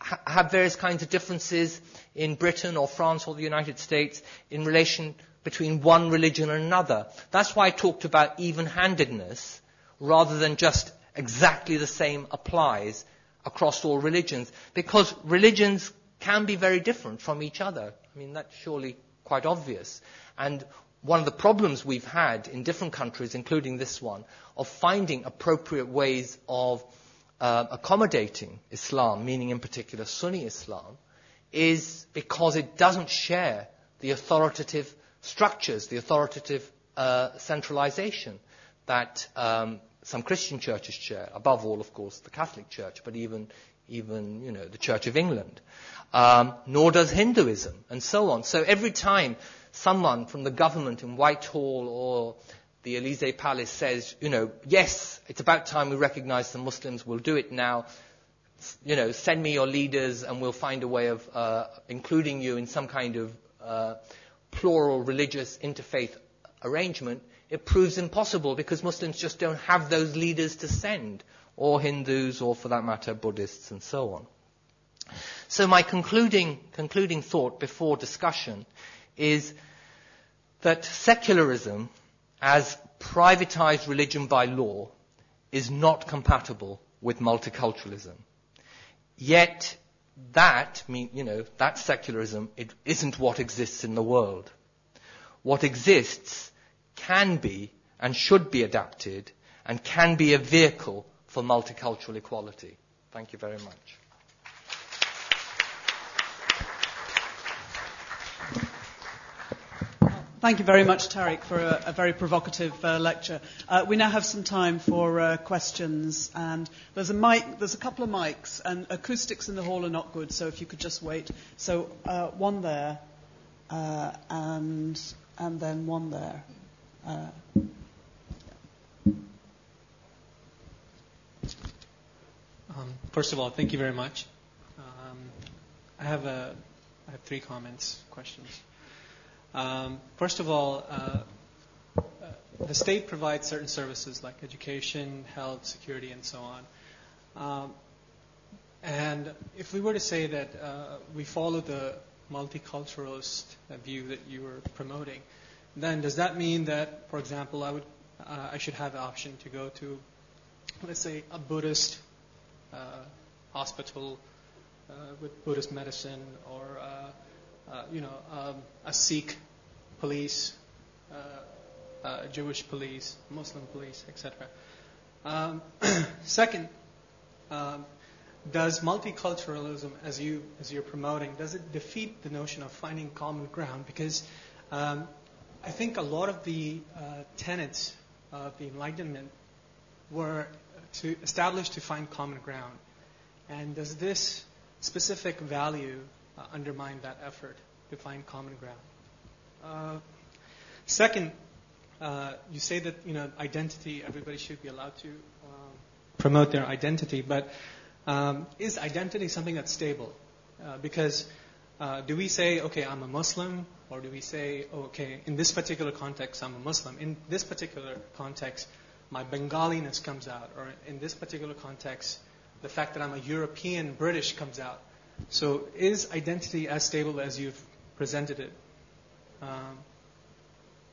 ha- have various kinds of differences in Britain or France or the United States in relation between one religion and another. That's why I talked about even-handedness rather than just exactly the same applies across all religions. Because religions can be very different from each other. I mean, that's surely quite obvious. And one of the problems we've had in different countries, including this one, of finding appropriate ways of uh, accommodating Islam, meaning in particular Sunni Islam, is because it doesn't share the authoritative structures, the authoritative uh, centralization that um, some Christian churches share. Above all, of course, the Catholic Church, but even even you know the Church of England. Um, nor does Hinduism, and so on. So every time someone from the government in Whitehall or the Elysee Palace says, you know, yes, it's about time we recognize the Muslims, we'll do it now. You know, send me your leaders and we'll find a way of uh, including you in some kind of uh, plural religious interfaith arrangement. It proves impossible because Muslims just don't have those leaders to send, or Hindus, or for that matter, Buddhists, and so on. So my concluding, concluding thought before discussion is that secularism as privatized religion by law is not compatible with multiculturalism. Yet that, mean, you know, that secularism, it isn't what exists in the world. What exists can be and should be adapted and can be a vehicle for multicultural equality. Thank you very much. Thank you very much, Tariq, for a, a very provocative uh, lecture. Uh, we now have some time for uh, questions, and there's a mic. There's a couple of mics, and acoustics in the hall are not good. So if you could just wait. So uh, one there, uh, and and then one there. Uh, um, first of all, thank you very much. Um, I have a, I have three comments, questions. Um, first of all, uh, uh, the state provides certain services like education, health, security, and so on. Um, and if we were to say that uh, we follow the multiculturalist view that you were promoting, then does that mean that, for example, I would uh, I should have the option to go to, let's say, a Buddhist uh, hospital uh, with Buddhist medicine or uh, you know, um, a Sikh police, uh, uh, Jewish police, Muslim police, etc. Um, [clears throat] second, um, does multiculturalism, as you as you're promoting, does it defeat the notion of finding common ground? Because um, I think a lot of the uh, tenets of the Enlightenment were to establish to find common ground, and does this specific value uh, undermine that effort to find common ground. Uh, second, uh, you say that you know identity. Everybody should be allowed to uh, promote their identity, but um, is identity something that's stable? Uh, because uh, do we say, okay, I'm a Muslim, or do we say, oh, okay, in this particular context, I'm a Muslim. In this particular context, my Bengaliness comes out, or in this particular context, the fact that I'm a European British comes out. So is identity as stable as you've presented it? Um,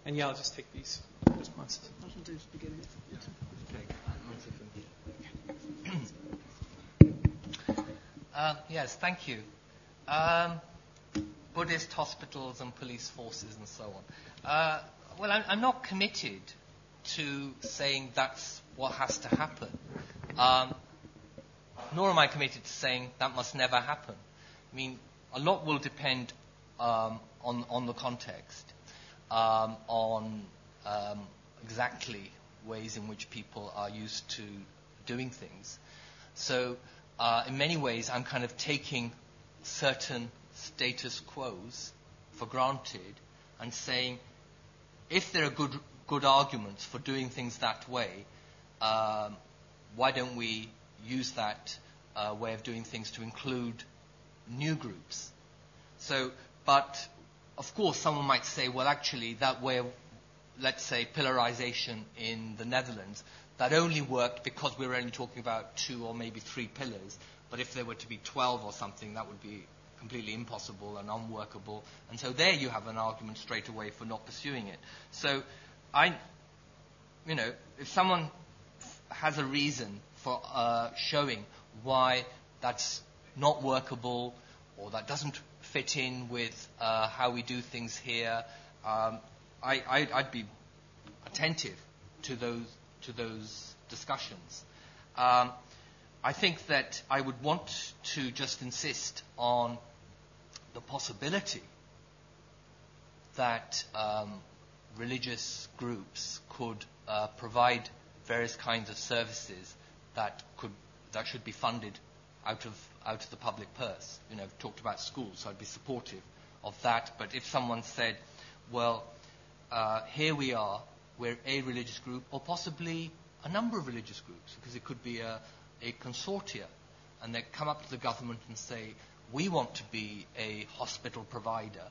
and yeah, I'll just take these responses. Uh, yes, thank you. Um, Buddhist hospitals and police forces and so on. Uh, well, I'm, I'm, not committed to saying that's what has to happen. Um, nor am I committed to saying that must never happen. I mean, a lot will depend um, on, on the context, um, on um, exactly ways in which people are used to doing things. So, uh, in many ways, I'm kind of taking certain status quos for granted and saying, if there are good, good arguments for doing things that way, um, why don't we use that uh, way of doing things to include new groups. So, but of course, someone might say, well, actually, that way of, let's say, pillarization in the Netherlands, that only worked because we were only talking about two or maybe three pillars. But if there were to be 12 or something, that would be completely impossible and unworkable. And so there you have an argument straight away for not pursuing it. So I, you know, if someone has a reason for uh, showing why that's not workable or that doesn't fit in with uh, how we do things here, um, I, would be attentive to those, to those discussions. Um, I think that I would want to just insist on the possibility that um, religious groups could uh, provide various kinds of services that could that should be funded out of out of the public purse. You know, I've talked about schools, so I'd be supportive of that. But if someone said, well, uh, here we are, we're a religious group, or possibly a number of religious groups, because it could be a, a consortia, and they come up to the government and say, we want to be a hospital provider.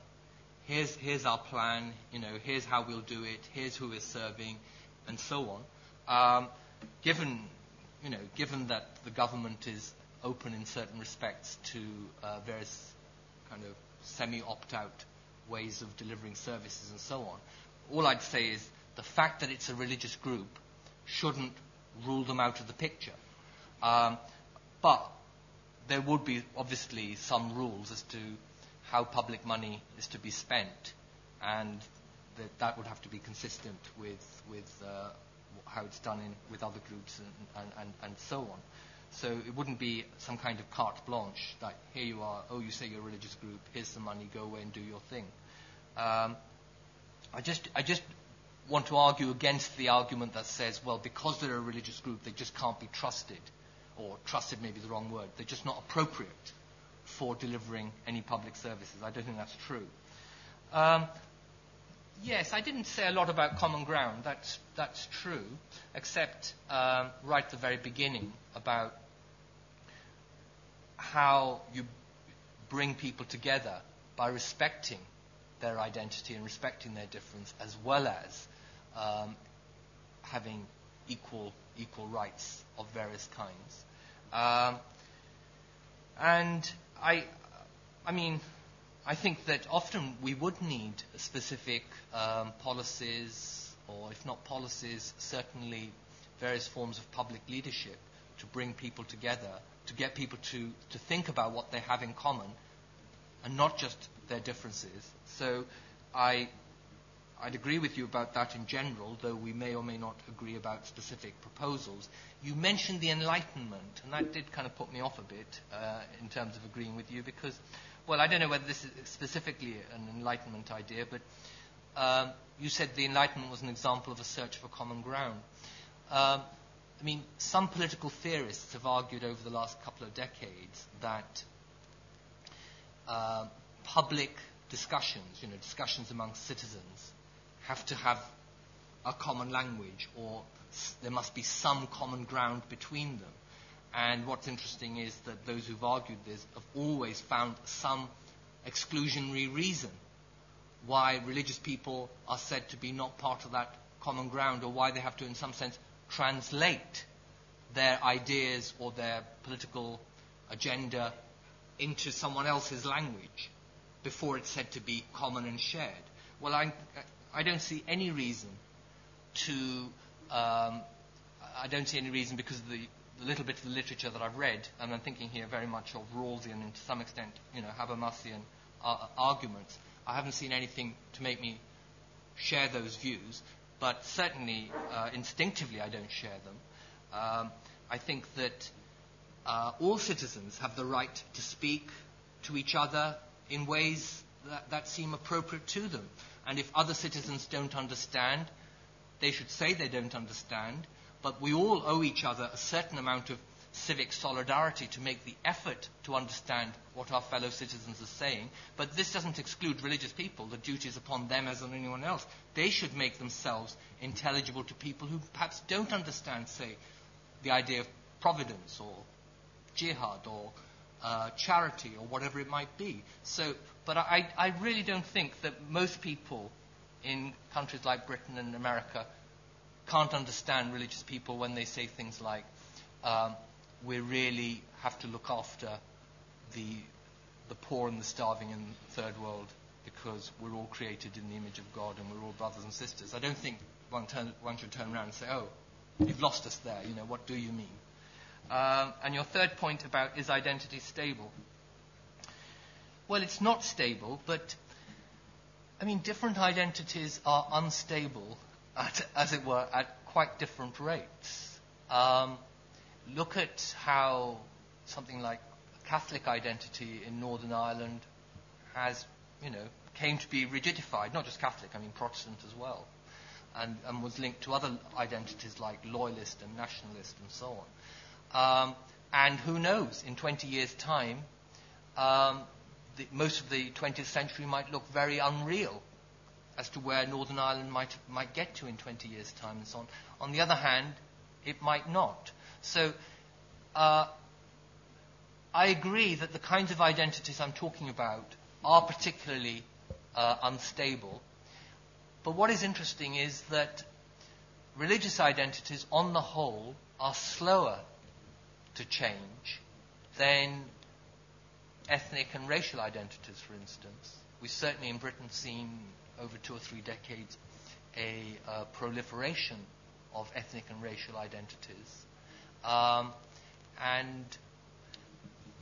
Here's, here's our plan, you know, here's how we'll do it, here's who we're serving, and so on. Um, given, you know, given that the government is open in certain respects to uh, various kind of semi-opt-out ways of delivering services and so on, all I'd say is the fact that it's a religious group shouldn't rule them out of the picture. Um, but there would be obviously some rules as to how public money is to be spent, and that, that would have to be consistent with, with uh, how it's done in, with other groups and, and, and, and so on. So it wouldn't be some kind of carte blanche that here you are, oh, you say you're a religious group, here's some money, go away and do your thing. Um, I just, I just want to argue against the argument that says, well, because they're a religious group, they just can't be trusted, or trusted may be the wrong word. They're just not appropriate for delivering any public services. I don't think that's true. Um, yes, I didn't say a lot about common ground. That's, that's true, except um, right at the very beginning about how you bring people together by respecting their identity and respecting their difference, as well as um, having equal equal rights of various kinds. Um, and I, I mean, I think that often we would need specific um, policies, or if not policies, certainly various forms of public leadership to bring people together, to get people to, to think about what they have in common and not just their differences. So I, I'd agree with you about that in general, though we may or may not agree about specific proposals. You mentioned the Enlightenment, and that did kind of put me off a bit uh, in terms of agreeing with you because, well, I don't know whether this is specifically an Enlightenment idea, but um, you said the Enlightenment was an example of a search for common ground. Um, I mean, some political theorists have argued over the last couple of decades that uh, public discussions, you know, discussions among citizens, have to have a common language or there must be some common ground between them. And what's interesting is that those who've argued this have always found some exclusionary reason why religious people are said to be not part of that common ground or why they have to, in some sense, translate their ideas or their political agenda into someone else's language before it's said to be common and shared. Well, I, I don't see any reason to, um, I don't see any reason because of the, the little bit of the literature that I've read, and I'm thinking here very much of Rawlsian and to some extent, you know, Habermasian uh, arguments. I haven't seen anything to make me share those views, but certainly uh, instinctively I don't share them. Um, I think that uh, all citizens have the right to speak to each other in ways that, that seem appropriate to them. And if other citizens don't understand, they should say they don't understand. But we all owe each other a certain amount of civic solidarity to make the effort to understand what our fellow citizens are saying. But this doesn't exclude religious people. The duty is upon them as on anyone else. They should make themselves intelligible to people who perhaps don't understand, say, the idea of providence or jihad or uh, charity or whatever it might be. So, but I, I really don't think that most people in countries like Britain and America can't understand religious people when they say things like, um, we really have to look after the, the poor and the starving in the third world because we're all created in the image of God and we're all brothers and sisters. I don't think one, turn, one should turn around and say, oh, you've lost us there. You know, what do you mean? Um, and your third point about is identity stable? Well, it's not stable, but I mean, different identities are unstable, at, as it were, at quite different rates. Um, look at how something like Catholic identity in Northern Ireland has, you know, came to be rigidified. Not just Catholic, I mean Protestant as well. and, and was linked to other identities like loyalist and nationalist and so on. Um, and who knows, in 20 years' time, um, the, most of the 20th century might look very unreal as to where Northern Ireland might, might get to in 20 years' time and so on. On the other hand, it might not. So uh, I agree that the kinds of identities I'm talking about are particularly uh, unstable. But what is interesting is that religious identities, on the whole, are slower to change than ethnic and racial identities, for instance. We've certainly in Britain seen over two or three decades a uh, proliferation of ethnic and racial identities. Um, and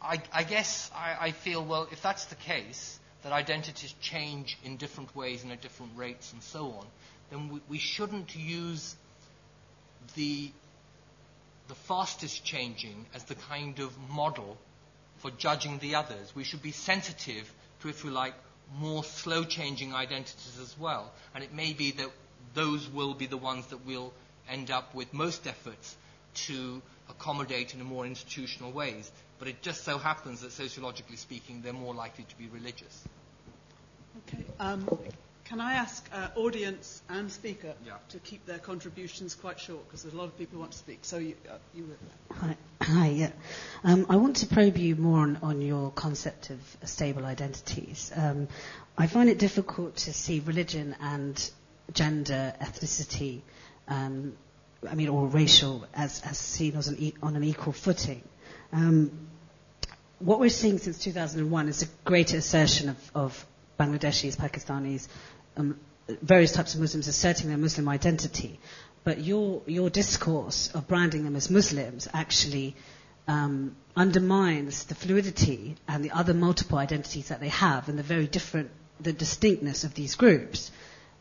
I, I guess I, I, feel, well, if that's the case, that identities change in different ways and at different rates and so on, then we, we shouldn't use the, the fastest changing as the kind of model for judging the others. We should be sensitive to, if you like, more slow changing identities as well. And it may be that those will be the ones that we'll end up with most efforts to accommodate in a more institutional ways. But it just so happens that sociologically speaking, they're more likely to be religious. Okay. Um, can I ask uh, audience and speaker yeah. to keep their contributions quite short because there's a lot of people who want to speak. So you, uh, you Hi, hi. Yeah. Um, I want to probe you more on, your concept of stable identities. Um, I find it difficult to see religion and gender, ethnicity, um, I mean, or racial as, seen on an equal footing. What we're seeing since 2001 is a greater assertion of, Bangladeshis, Pakistanis, various types of Muslims asserting their Muslim identity. But your, your discourse of branding them as Muslims actually um, undermines the fluidity and the other multiple identities that they have and the very different, the distinctness of these groups.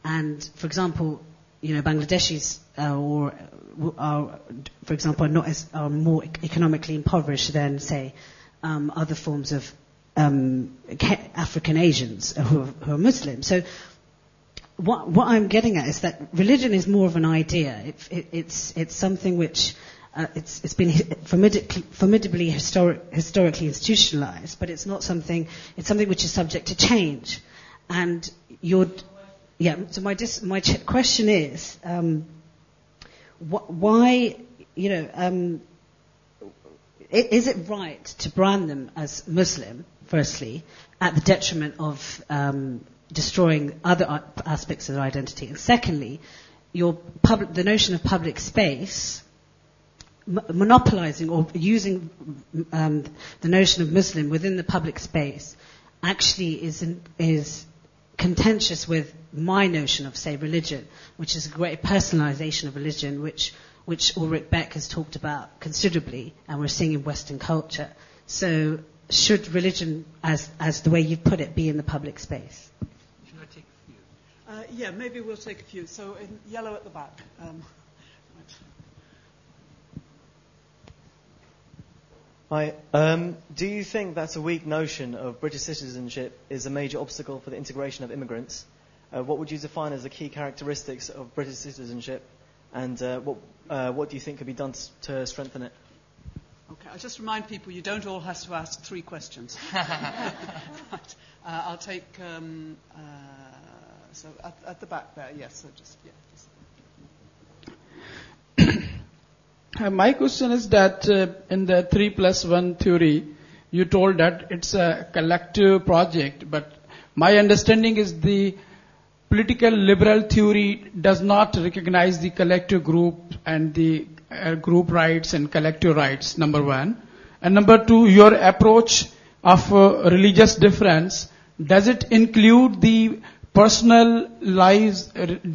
And, for example, you know, Bangladeshis uh, or are, for example, are not as are more economically impoverished than, say, um, other forms of um, African Asians who are, who are Muslim. So what, what, I'm getting at is that religion is more of an idea. It, it, it's, it's something which uh, it's, it's been formidably, formidably historic, historically institutionalized, but it's not something. It's something which is subject to change. And your, yeah. So my dis, my ch- question is, um, wh- why, you know, um, is it right to brand them as Muslim, firstly, at the detriment of um, destroying other aspects of their identity. And secondly, public, the notion of public space, monopolizing or using um, the notion of Muslim within the public space, actually is in, is contentious with my notion of, say, religion, which is a great personalization of religion, which which Ulrich Beck has talked about considerably, and we're seeing in Western culture. So, should religion, as as the way you put it, be in the public space? Uh, yeah, maybe we'll take a few. So in yellow at the back. Um, right. Hi. Um, do you think that a weak notion of British citizenship is a major obstacle for the integration of immigrants? Uh, what would you define as the key characteristics of British citizenship, and uh, what, uh, what do you think could be done to strengthen it? Okay, I'll just remind people you don't all have to ask three questions. [laughs] [laughs] right. Uh, I'll take um, uh, so at, at the back there, yes. So just yeah. [coughs] Uh, my question is that uh, in the three plus one theory, you told that it's a collective project, but my understanding is the political liberal theory does not recognize the collective group and the uh, group rights and collective rights, number one. And number two, your approach of uh, religious difference, does it include the personal lives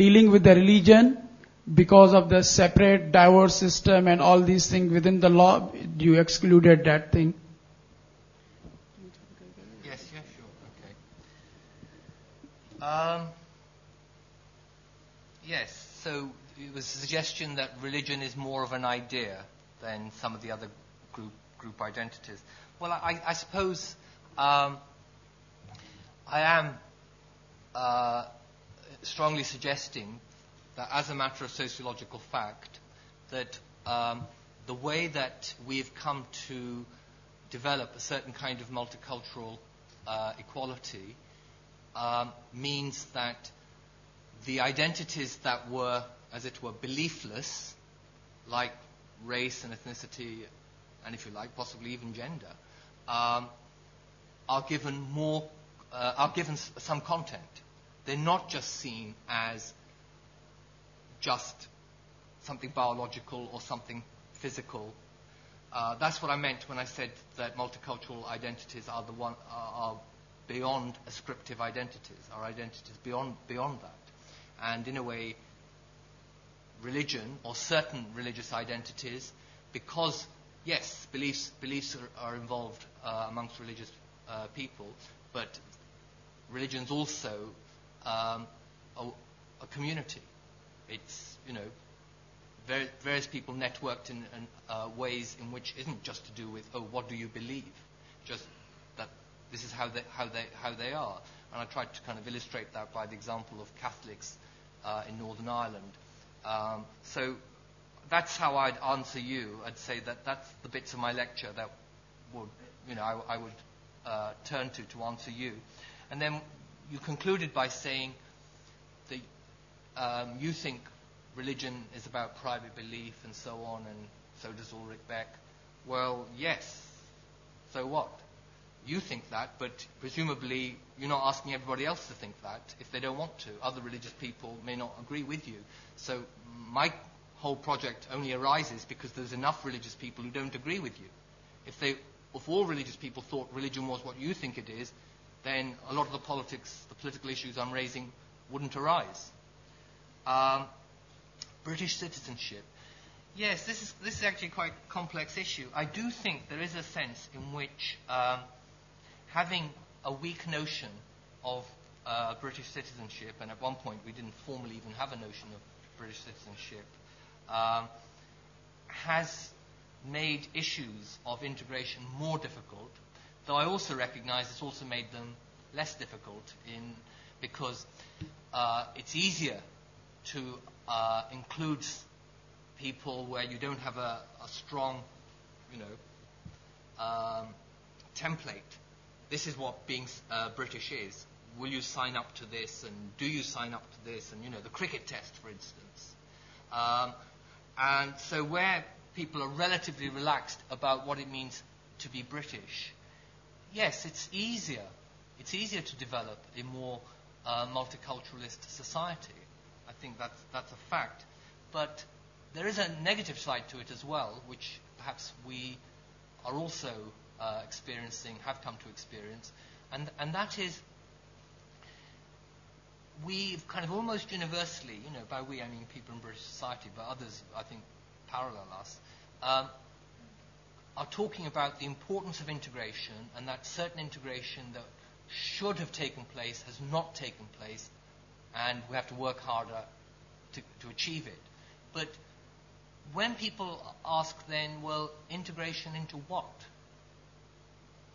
dealing with the religion because of the separate divorce system and all these things within the law you excluded that thing? Yes yes sure okay. Um, yes so it was a suggestion that religion is more of an idea than some of the other group group identities. Well i, I suppose um, i am uh, strongly suggesting that as a matter of sociological fact, that um, the way that we've come to develop a certain kind of multicultural uh, equality um, means that the identities that were, as it were, beliefless, like race and ethnicity, and if you like, possibly even gender, um, are given more, uh, are given some content. They're not just seen as just something biological or something physical. Uh, that's what I meant when I said that multicultural identities are one are beyond ascriptive identities, are identities beyond beyond that. And in a way, religion or certain religious identities, because yes, beliefs beliefs are, are involved uh, amongst religious uh, people, but religion's also um, a, a community. It's you know various people networked in, in uh, ways in which isn't just to do with oh what do you believe, just that this is how they how they how they are. And I tried to kind of illustrate that by the example of Catholics uh, in Northern Ireland. Um, so that's how I'd answer you. I'd say that that's the bits of my lecture that would you know I, I would uh, turn to to answer you. And then you concluded by saying that um, you think religion is about private belief and so on, and so does Ulrich Beck. Well, yes. So what? You think that, but presumably you're not asking everybody else to think that if they don't want to. Other religious people may not agree with you. So my whole project only arises because there's enough religious people who don't agree with you. If they, if all religious people thought religion was what you think it is, then a lot of the politics, the political issues I'm raising wouldn't arise. Um, British citizenship. Yes, this is, this is actually quite a complex issue. I do think there is a sense in which um, having a weak notion of uh, British citizenship, and at one point we didn't formally even have a notion of British citizenship, um, has made issues of integration more difficult, though I also recognize it's also made them less difficult in, because uh, it's easier to uh, include people where you don't have a, a strong, you know, um, template. This is what being uh, British is. Will you sign up to this? And do you sign up to this? And you know, the cricket test, for instance. Um, and so where people are relatively relaxed about what it means to be British, yes, it's easier. It's easier to develop a more uh, multiculturalist society. I think that's, that's a fact. But there is a negative side to it as well, which perhaps we are also uh, experiencing, have come to experience, and, and that is we've kind of almost universally, you know, by we I mean people in British society, but others I think parallel us, um, are talking about the importance of integration and that certain integration that should have taken place has not taken place, and we have to work harder to, to achieve it. But when people ask then, well, integration into what?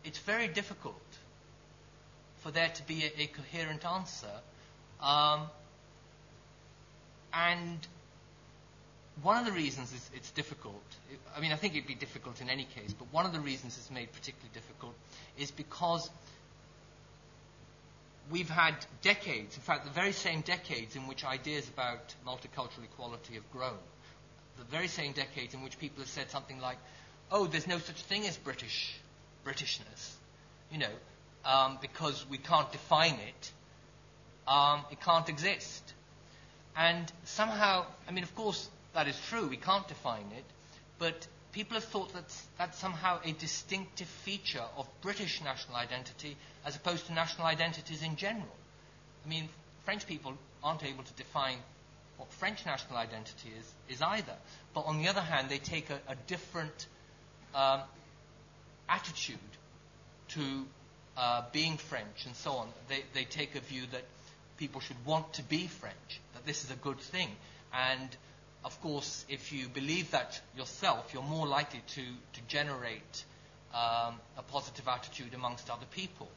It's very difficult for there to be a, a coherent answer. Um, and one of the reasons it's, it's difficult, I mean, I think it'd be difficult in any case, but one of the reasons it's made particularly difficult is because we've had decades, in fact, the very same decades in which ideas about multicultural equality have grown, the very same decades in which people have said something like, oh, there's no such thing as British, Britishness, you know, um, because we can't define it, um, it can't exist. And somehow, I mean, of course, that is true, we can't define it, but people have thought that that's somehow a distinctive feature of British national identity as opposed to national identities in general. I mean, French people aren't able to define what French national identity is, is either. But on the other hand, they take a, a different um, attitude to uh, being French and so on. They, they take a view that people should want to be French, that this is a good thing. And of course, if you believe that yourself, you're more likely to, to generate um, a positive attitude amongst other people.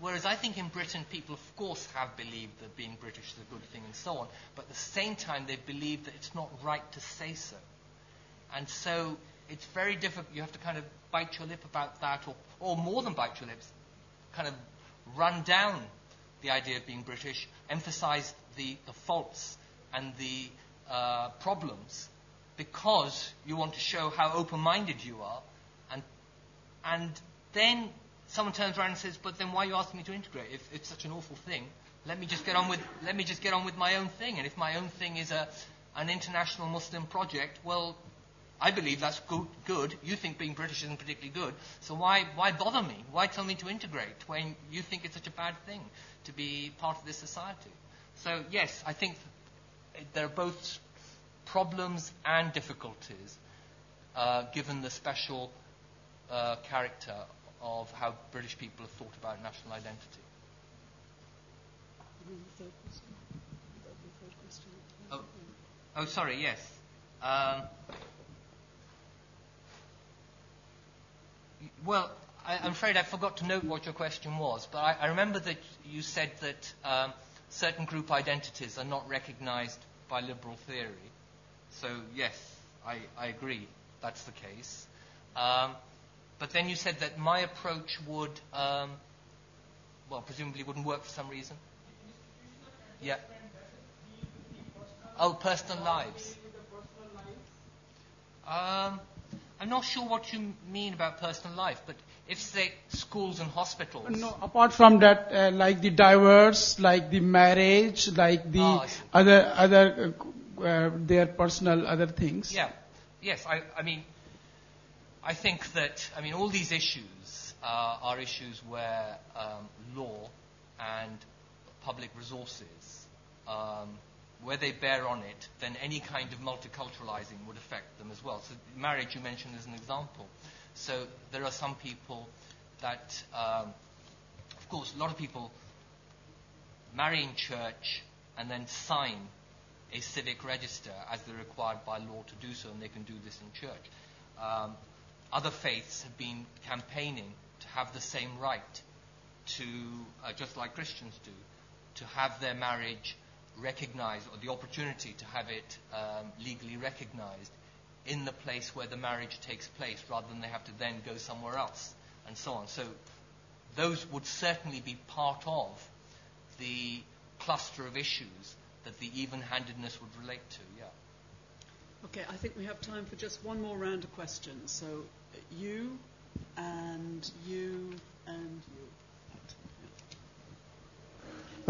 Whereas I think in Britain, people, of course, have believed that being British is a good thing and so on, but at the same time, they believe that it's not right to say so. And so it's very difficult. You have to kind of bite your lip about that, or, or more than bite your lips, kind of run down the idea of being British, emphasize the, the faults and the uh, problems, because you want to show how open minded you are. And, and then someone turns around and says, "But then why are you asking me to integrate? If it's such an awful thing, let me just get on with let me just get on with my own thing. And if my own thing is a an international Muslim project, well, I believe that's good. Good. You think being British isn't particularly good, so why why bother me? Why tell me to integrate when you think it's such a bad thing to be part of this society? So yes, I think there are both problems and difficulties uh, given the special uh, character of how British people have thought about national identity. Oh, oh sorry, yes. Um, well, I, am afraid I forgot to note what your question was, but I, I remember that you said that um, certain group identities are not recognized by liberal theory. So, yes, I, I agree that's the case. Um, but then you said that my approach would, um, well, presumably wouldn't work for some reason. Yeah. Oh, personal lives. Um, I'm not sure what you mean about personal life, but if say schools and hospitals. No, apart from that, uh, like the divorce, like the marriage, like the oh, other other uh, uh, their personal other things. Yeah. Yes, I, I mean, I think that, I mean, all these issues uh, are issues where um, law and public resources, um, where they bear on it, then any kind of multiculturalizing would affect them as well. So, marriage you mentioned as an example. So, there are some people that, um, of course, a lot of people marry in church and then sign a civic register as they're required by law to do so, and they can do this in church. Um, other faiths have been campaigning to have the same right to, uh, just like Christians do, to have their marriage recognized or the opportunity to have it um, legally recognized in the place where the marriage takes place rather than they have to then go somewhere else and so on. So those would certainly be part of the cluster of issues that the even handedness would relate to, yeah. Okay, I think we have time for just one more round of questions. So you and you and you.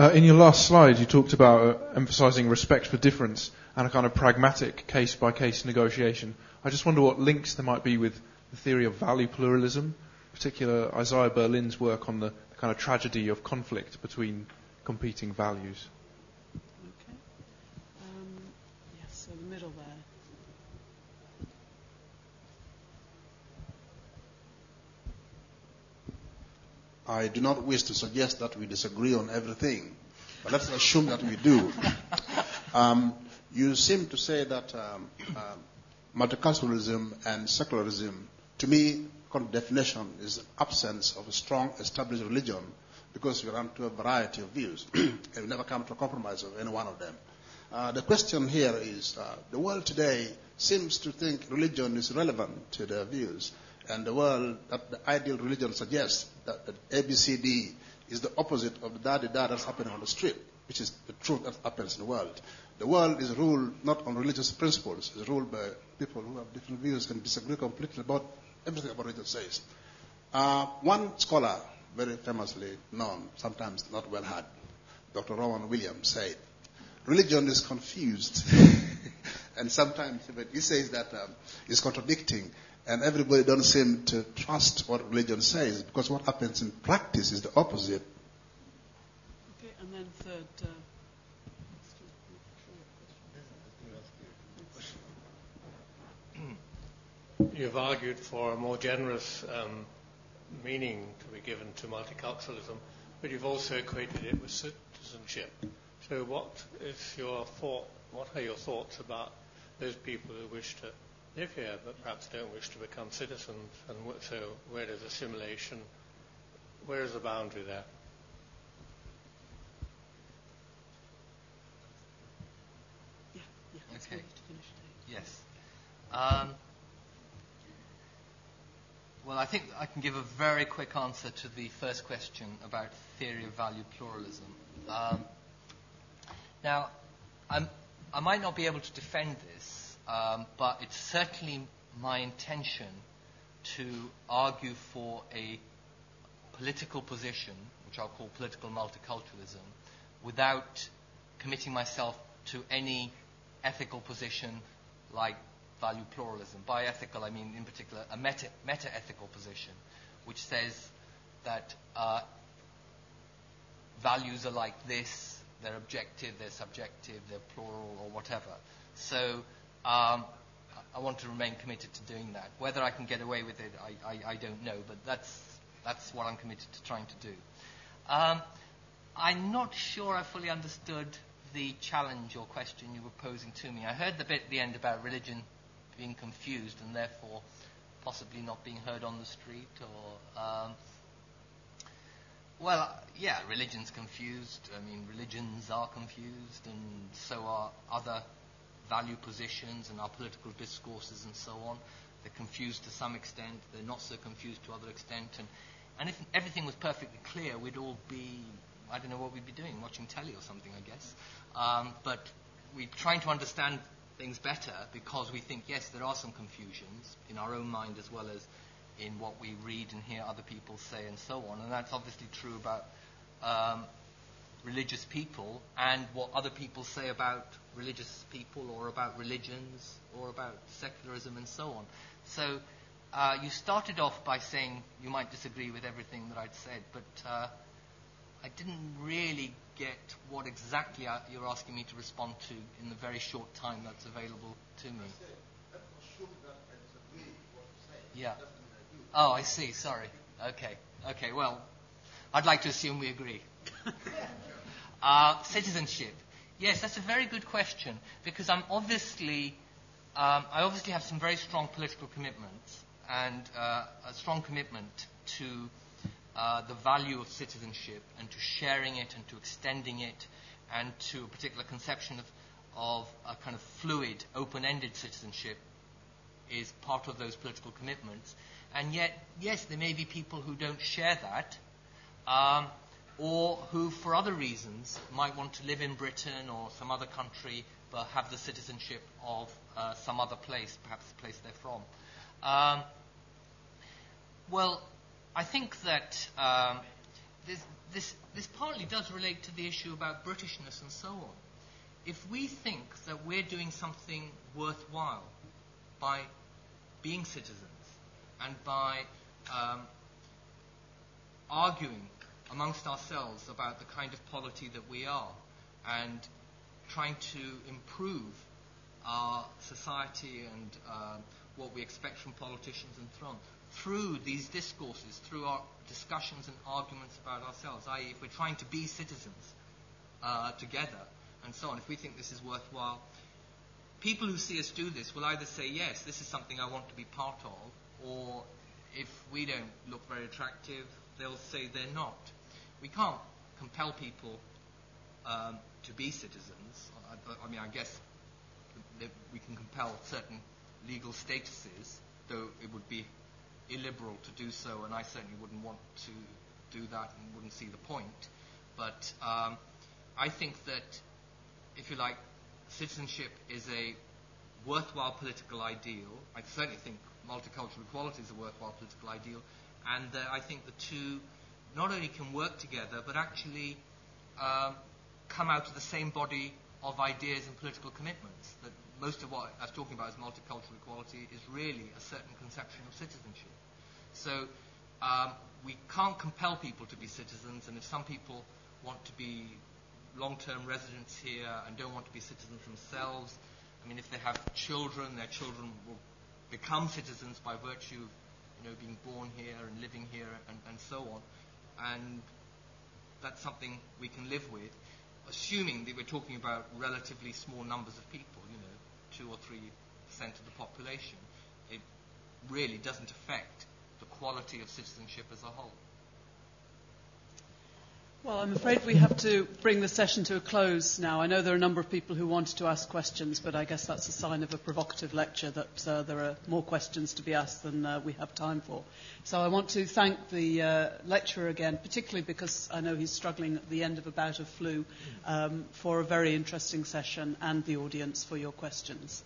Uh, in your last slide, you talked about uh, emphasizing respect for difference and a kind of pragmatic case by case negotiation. I just wonder what links there might be with the theory of value pluralism, in particular Isaiah Berlin's work on the, the kind of tragedy of conflict between competing values. Okay. Um, yes, so the middle there. I do not wish to suggest that we disagree on everything, but let's assume that we do. [laughs] Um, you seem to say that um, uh, multiculturalism and secularism, to me, kind definition is absence of a strong established religion because we run to a variety of views [clears throat] and we never come to a compromise of any one of them. Uh, the question here is uh, the world today seems to think religion is relevant to their views and the world that the ideal religion suggests that, that ABCD is the opposite of the daddy da that's happening on the street, which is the truth that happens in the world. The world is ruled not on religious principles, it's ruled by people who have different views and disagree completely about everything about religion says. Uh, one scholar, very famously known, sometimes not well heard, Dr. Rowan Williams said, religion is confused. [laughs] and sometimes he says that um, it's contradicting and everybody don't seem to trust what religion says because what happens in practice is the opposite. Okay, and then third. Uh, You've argued for a more generous um, meaning to be given to multiculturalism, but you've also equated it with citizenship. So, what is your thought? What are your thoughts about those people who wish to live here but perhaps don't wish to become citizens? And so, where does assimilation? Where is the boundary there? Yeah, yeah, okay. Yes. Um, well, I think I can give a very quick answer to the first question about theory of value pluralism. Um, now, I'm, i might not be able to defend this, um, but it's certainly my intention to argue for a political position, which I'll call political multiculturalism, without committing myself to any ethical position like value pluralism. By ethical, I mean in particular a meta, ethical position, which says that uh, values are like this, they're objective, they're subjective, they're plural, or whatever. So um, I want to remain committed to doing that. Whether I can get away with it, I, I, I don't know, but that's, that's what I'm committed to trying to do. Um, I'm not sure I fully understood the challenge or question you were posing to me. I heard the bit at the end about religion being confused and therefore possibly not being heard on the street or. Um, well, yeah, religion's confused. I mean, religions are confused, and so are other value positions and our political discourses and so on. They're confused to some extent. They're not so confused to other extent. And, and if everything was perfectly clear, we'd all be, I don't know what we'd be doing, watching telly or something, I guess. Um, but we're trying to understand things better because we think, yes, there are some confusions in our own mind as well as in what we read and hear other people say and so on. And that's obviously true about um, religious people and what other people say about religious people or about religions or about secularism and so on. So uh, you started off by saying you might disagree with everything that I'd said, but uh, I didn't really get what exactly you're asking me to respond to in the very short time that's available to me. Yeah. Oh, I see. Sorry. Okay. Okay. Well, I'd like to assume we agree. [laughs] uh, citizenship. Yes, that's a very good question because I'm obviously, um, I obviously have some very strong political commitments and uh, a strong commitment to uh, the value of citizenship and to sharing it and to extending it and to a particular conception of, of a kind of fluid, open-ended citizenship is part of those political commitments. And yet, yes, there may be people who don't share that, um, or who, for other reasons, might want to live in Britain or some other country but have the citizenship of uh, some other place, perhaps the place they're from. Um, well, I think that um, this, this, this partly does relate to the issue about Britishness and so on. If we think that we're doing something worthwhile by being citizens and by um, arguing amongst ourselves about the kind of polity that we are and trying to improve our society and uh, what we expect from politicians and so on through these discourses, through our discussions and arguments about ourselves, i.e., if we're trying to be citizens uh, together and so on, if we think this is worthwhile, people who see us do this will either say, yes, this is something I want to be part of, or if we don't look very attractive, they'll say they're not. We can't compel people um, to be citizens. I, I mean, I guess we can compel certain legal statuses, though it would be illiberal to do so, and I certainly wouldn't want to do that and wouldn't see the point. But um, I think that, if you like, citizenship is a worthwhile political ideal. I certainly think multicultural equality is a worthwhile political ideal, and uh, I think the two not only can work together, but actually um, come out of the same body of ideas and political commitments. That most of what I was talking about as multicultural equality is really a certain conception of citizenship. So um, we can't compel people to be citizens, and if some people want to be long-term residents here and don't want to be citizens themselves, I mean, if they have children, their children will become citizens by virtue of you know, being born here and living here and, and so on. And that's something we can live with, assuming that we're talking about relatively small numbers of people, you know, two or three percent of the population. It really doesn't affect the quality of citizenship as a whole. Well, I'm afraid we have to bring the session to a close now. I know there are a number of people who wanted to ask questions, but I guess that's a sign of a provocative lecture that uh, there are more questions to be asked than uh, we have time for. So I want to thank the uh, lecturer again, particularly because I know he's struggling at the end of a bout of flu, um, for a very interesting session and the audience for your questions.